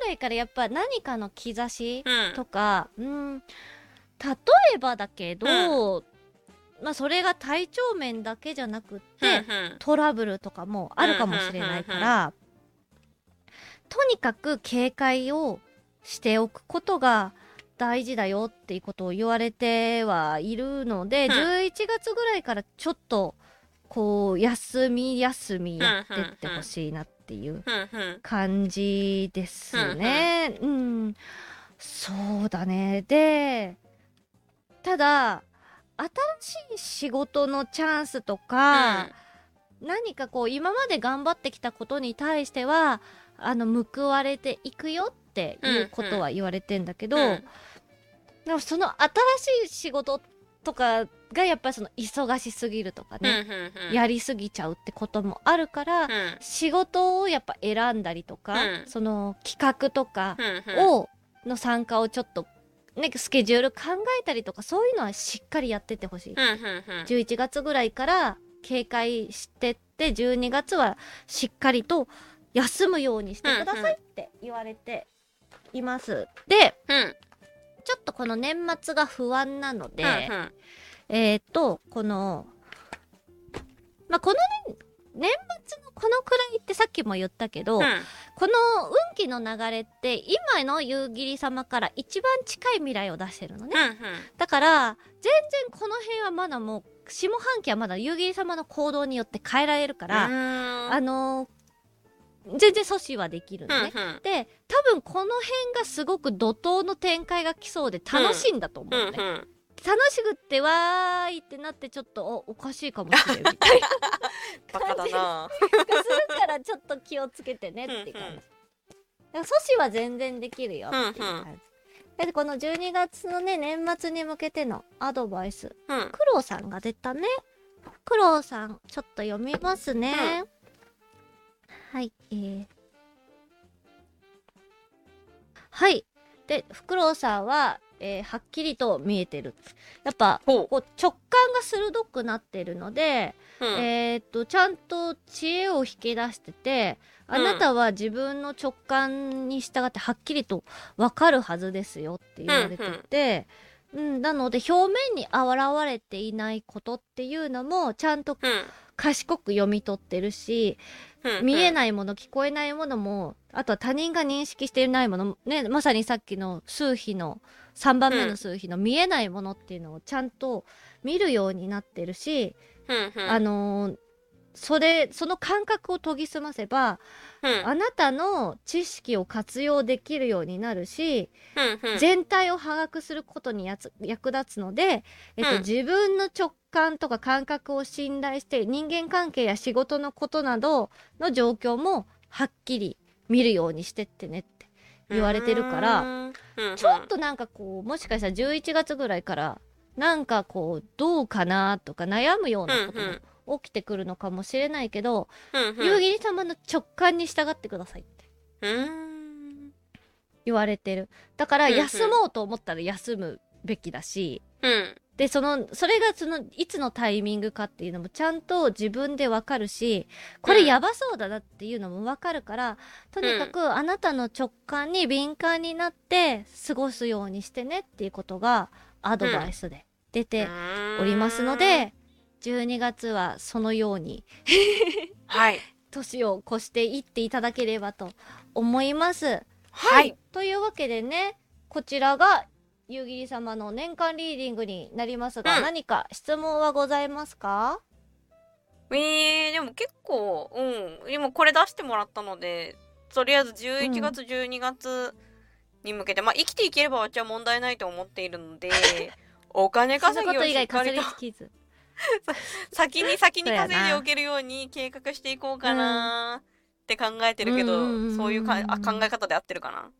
らいからやっぱ何かの兆しうん。とか、うん、例えばだけど、まあそれが体調面だけじゃなくって、うんトラブルとかもあるかもしれないから、とにかく警戒をしておくことが大事だよっていうことを言われてはいるので、うん。11月ぐらいからちょっとこう休み休みやってってほしいなっていううんうん感じですね。うん、そうだね。で、ただ、新しい仕事のチャンスとか、何かこう今まで頑張ってきたことに対してはあの報われていくよっていうことは言われてんだけど、うんでもその新しい仕事とかがやっぱりその忙しすぎるとかうんね、うんうん。やりすぎちゃうってこともあるから、うん。仕事をやっぱ選んだりとか、うん。その企画とかうんうん。を、の参加をちょっと、ね、スケジュール考えたりとかそういうのはしっかりやってってほしい。うんうんうん。11月ぐらいから警戒してって12月はしっかりと休むようにしてくださいって言われています。でうんちょっとこの年末が不安なので、うんうんえっ、とこのまあこのね年末のこのくらいってさっきも言ったけど、うんこの運気の流れって今の夕霧様から一番近い未来を出してるのね。うんだから全然この辺はまだもう下半期はまだ夕霧様の行動によって変えられるから、うんあのー全然阻止はできるのね。うんうんで多分この辺がすごく怒涛の展開が来そうで楽しいんだと思うね。うんうん楽しくってわーいってなってちょっとおおかしいかもしれんみたいな バカだなするからちょっと気をつけてねっていう感じ。うんうんだから阻止は全然できるよっていう感じ。でこの12月のね年末に向けてのアドバイスうんクロウさんが出たね。クロウさん、ちょっと読みますね。はい、えー。はい。で、フクロウさんは、えーはっきりと見えてる。やっぱ、こう直感が鋭くなってるので、うんえーっと、ちゃんと知恵を引き出してて、あなたは自分の直感に従ってはっきりとわかるはずですよって言われてて、うん、なので表面に現れていないことっていうのもちゃんとうん賢く読み取ってるし、うん見えないもの、聞こえないものも、あとは他人が認識していないもの、ね、まさにさっきの数比の、3番目の数比の見えないものっていうのをちゃんと見るようになってるし、あのーそれ、その感覚を研ぎ澄ませば、うん。あなたの知識を活用できるようになるし、うんうん。全体を把握することにやつ役立つので、えっとうん。自分の直感とか感覚を信頼して人間関係や仕事のことなどの状況もはっきり見るようにしてってねって言われてるから、うん。うん。ちょっとなんかこうもしかしたら11月ぐらいからなんかこうどうかなとか悩むようなことうんうん。も起きてくるのかもしれないけど、うんうん。夕霧様の直感に従ってくださいって。うん。言われてる。だからうんうん。休もうと思ったら休むべきだし、うん。でそのそれがそのいつのタイミングかっていうのもちゃんと自分でわかるしこれうん。やばそうだなっていうのもわかるから、とにかくあなたの直感に敏感になって過ごすようにしてねっていうことがアドバイスで出ておりますので、12月はそのようにはい。年を越していっていただければと思います。はい。というわけでねこちらが夕霧様の年間リーディングになりますが、うん。何か質問はございますか？えー、でも結構うん。今これ出してもらったのでとりあえず11月、12月に向けてまあ生きていければ私は問題ないと思っているので お金稼ぎをしっかりと 先に先に稼いでおけるように計画していこうかなって考えてるけど、うんうんうんうん。そういうかあ考え方で合ってるかな？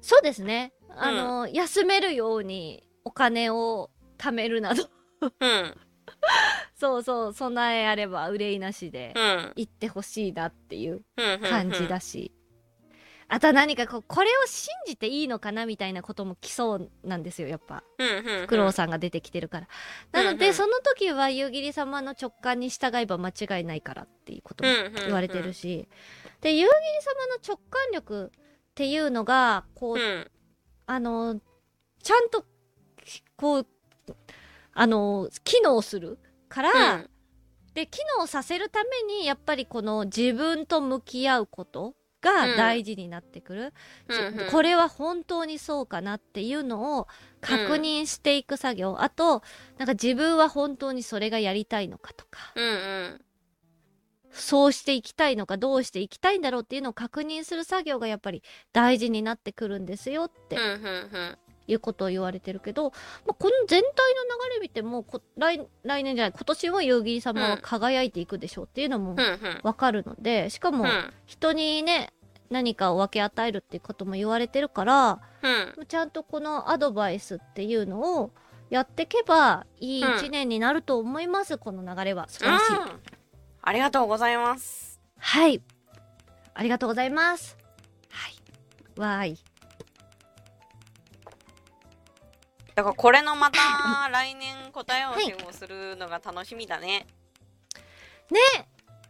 そうですね。あの、休めるようにお金を貯めるなど。うん。そうそう備えあれば憂いなしでうん。行ってほしいなっていううんうん。感じだし、あとは何かこうこれを信じていいのかなみたいなことも来そうなんですよやっぱ。うんうんうん。苦労さんが出てきてるから。なので、うんうん。その時は夕霧様の直感に従えば間違いないからっていうこともうんうんうん言われてるし。で、夕霧様の直感力っていうのが、こう、うん。あの、ちゃんと、こう、あの、機能するから、うん。で、機能させるために、やっぱりこの自分と向き合うことが大事になってくる。うんうん。これは本当にそうかなっていうのを確認していく作業、あとなんか自分は本当にそれがやりたいのかとか。うんうん。そうしていきたいのかどうしていきたいんだろうっていうのを確認する作業がやっぱり大事になってくるんですよってうんうんうん。いうことを言われてるけど、まあ、この全体の流れ見てもこ来来年じゃない今年も夕霧様は輝いていくでしょうっていうのもうんうん。わかるのでしかもうん。人にね何かを分け与えるっていうことも言われてるからうん。ちゃんとこのアドバイスっていうのをやっていけばいい一年になると思います、この流れは。素晴らしい、うん。ありがとうございます。はい。ありがとうございます。はい。わーい。だからこれのまた 来年答え合わせをするのが楽しみだね。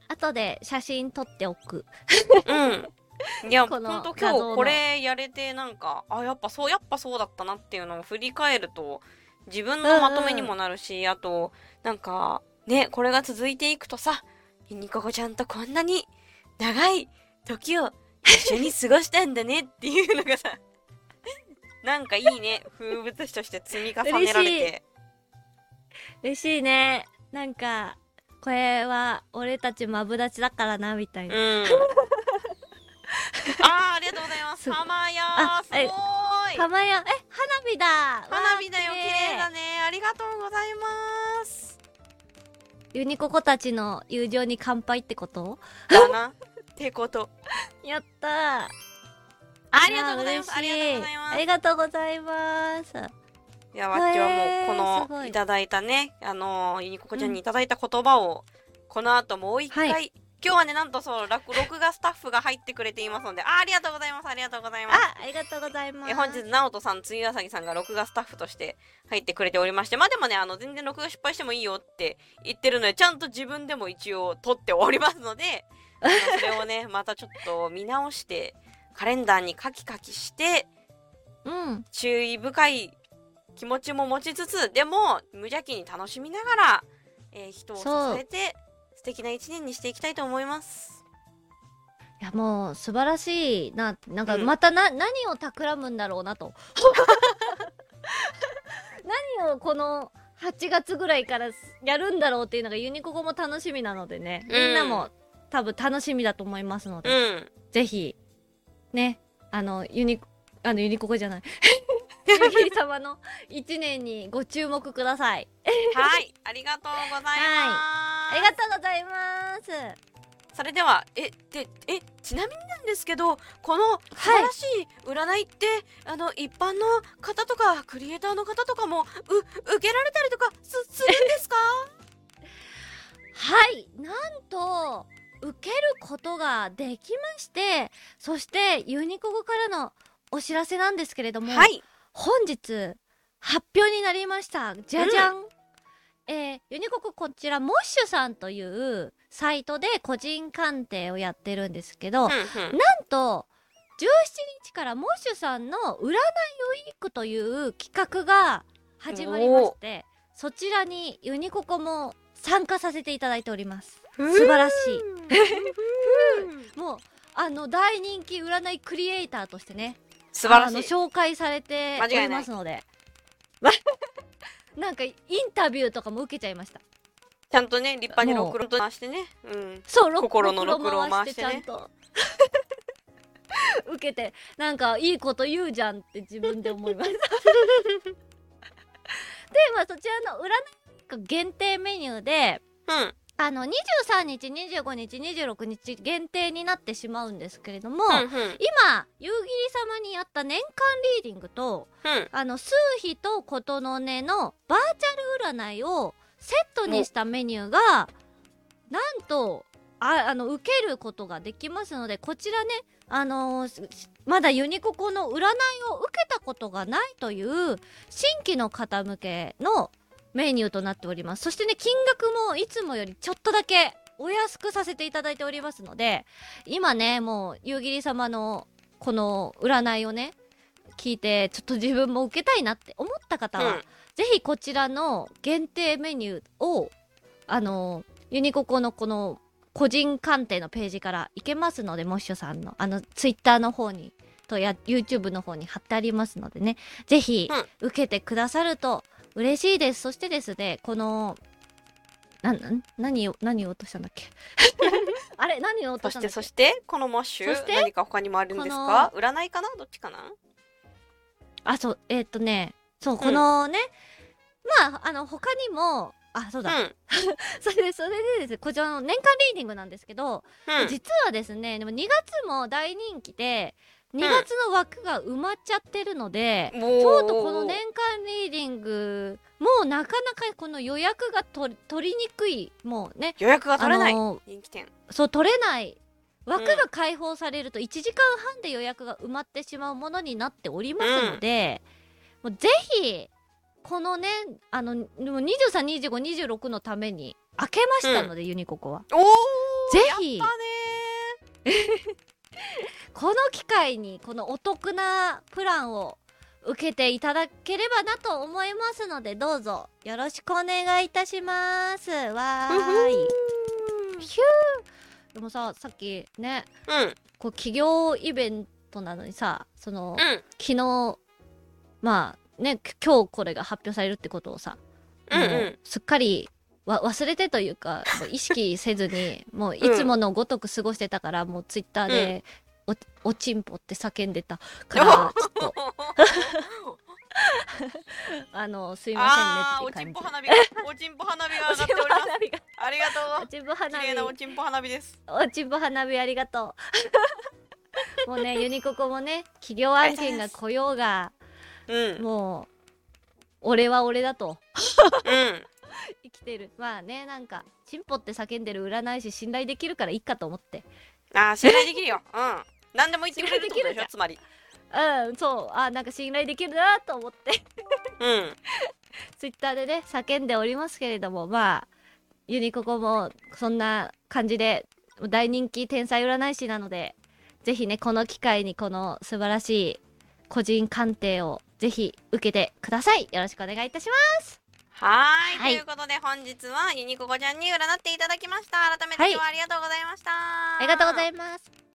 後で写真撮っておく。うん。いや、ほこのんと画像の今日これやれてなんか、あ、やっぱそう、やっぱそうだったなっていうのを振り返ると、自分のまとめにもなるし、あと、なんか、ね、これが続いていくとさ、ユニココちゃんとこんなに長い時を一緒に過ごしたんだねっていうのがさ、なんかいいね。風物詩として積み重ねられて。嬉しいね。なんか、これは俺たちマブダチだからな、みたいな。うん。あー、ありがとうございます。玉屋すごい玉屋、え、花火だ花火だよ、綺麗だね。ありがとうございます。ユニココたちの友情に乾杯ってこと？だな。ってこと。やったー。ありがとうございます。ありがとうございます。ありがとうございます。いや、わっちはもう、この、いただいたね、あの、ユニココちゃんにいただいた言葉を、この後もう一回、はい、今日はね、なんとそう、録画スタッフが入ってくれていますので、あありがとうございます、ありがとうございます。あ、ありがとうございます。え本日、直人さん、つゆあさぎさんが録画スタッフとして入ってくれておりまして、まあでもね、あの、全然録画失敗してもいいよって言ってるので、ちゃんと自分でも一応撮っておりますので、それをね、またちょっと見直して、カレンダーにカキカキして、うん、注意深い気持ちも持ちつつ、でも無邪気に楽しみながら、えー、人を支えて素敵な一年にしていきたいと思います。いやもう素晴らしいななんかまたな、うん、何を企むんだろうなと。何をこの8月ぐらいからやるんだろうっていうのがユニココも楽しみなのでね、みんなも多分楽しみだと思いますので、うん、ぜひね、あの、ユニ、あの、ユニココじゃない。ゆきり様の一年にご注目ください。はい、ありがとうございます。はい、ありがとうございます。それでは、え、で、え、ちなみになんですけど、この素晴らしい占いって、はい、あの、一般の方とか、クリエイターの方とかも、う、受けられたりとかす、するんですか？はい、なんと、受けることができましてそしてユニココからのお知らせなんですけれども、はい、本日発表になりました。じゃじゃん、うん、えー、ユニココこちらモッシュさんというサイトで個人鑑定をやってるんですけど、うんうん、なんと17日からモッシュさんの占いウィークという企画が始まりましてそちらにユニココも参加させていただいております。素晴らしい。もうあの大人気占いクリエイターとしてね素晴らしい。紹介されておりますので。なんかインタビューとかも受けちゃいました。ちゃんとね立派にろくろと回してね、うん、そう心のろくろを回してね 受けてなんかいいこと言うじゃんって自分で思いました でまあそちらの占い限定メニューで、うん、あの23日25日26日限定になってしまうんですけれども、うんうん、今夕霧様にやった年間リーディングと、うん、あの数日と琴の音のバーチャル占いをセットにしたメニューがなんとああの受けることができますのでこちらねあのー、まだユニココの占いを受けたことがないという新規の方向けのメニューとなっております。そしてね金額もいつもよりちょっとだけお安くさせていただいておりますので今ねもう夕霧様のこの占いをね聞いてちょっと自分も受けたいなって思った方は、うん、ぜひこちらの限定メニューをあのユニココのこの個人鑑定のページから行けますのでモッシュさんのあのツイッターの方にとや YouTube の方に貼ってありますのでねぜひ受けてくださると、うん嬉しいです。そしてですね、この、な、な、何を、何を落としたんだっけ？あれ何を落としたんだっけ？そして、そして、このモッシュ、何か他にもあるんですか？占いかな？どっちかな？あ、そう、えー、っとね、そう、このね、うん、まあ、あの、他にも、あ、そうだ。うん、それで、それでですね、こちらの年間リーディングなんですけど、うん、実はですね、でも2月も大人気で、2月の枠が埋まっちゃってるので、うん、ちょうどこの年間リーディングもうなかなかこの予約が取りにくいもうね。予約が取れない。人気店。そう取れない枠が開放されると1時間半で予約が埋まってしまうものになっておりますので、うん、もうぜひこのねあの232526のために開けましたので、うん、ユニココは。ぜひ この機会にこのお得なプランを受けていただければなと思いますのでどうぞよろしくお願いいたします。わーい。ヒュー。でもささっきねうん。こう企業イベントなのにさその、うん。昨日まあねき今日これが発表されるってことをさ、うんうん。すっかりわ忘れてというかもう意識せずにもういつものごとく過ごしてたから、もうツイッターで、おおちんぽって叫んでたからちょっと。あのすいませんねっていう感じ。ちんぽ花火がおちんぽ花火が上がっておりが。ありがおとちんぽ花う綺麗なお火ちんぽ花火です。おちんぽ花火ありがとう。もうねユニココもね企業案件が来ようがうん。もう俺は俺だと。うん。生きてる。まあねなんかチンポって叫んでる占い師信頼できるからいいかと思って。あー信頼できるよ。うん何でも言ってくれるってことでしょつまり。うんそう。あなんか信頼できるなと思って。うん。ツイッターでね叫んでおりますけれどもまあユニココもそんな感じで大人気天才占い師なのでぜひねこの機会にこの素晴らしい個人鑑定をぜひ受けてください。よろしくお願いいたします。はーい。はい。ということで本日はユニココちゃんに占っていただきました。改めてはい。今日はありがとうございました、ありがとうございまます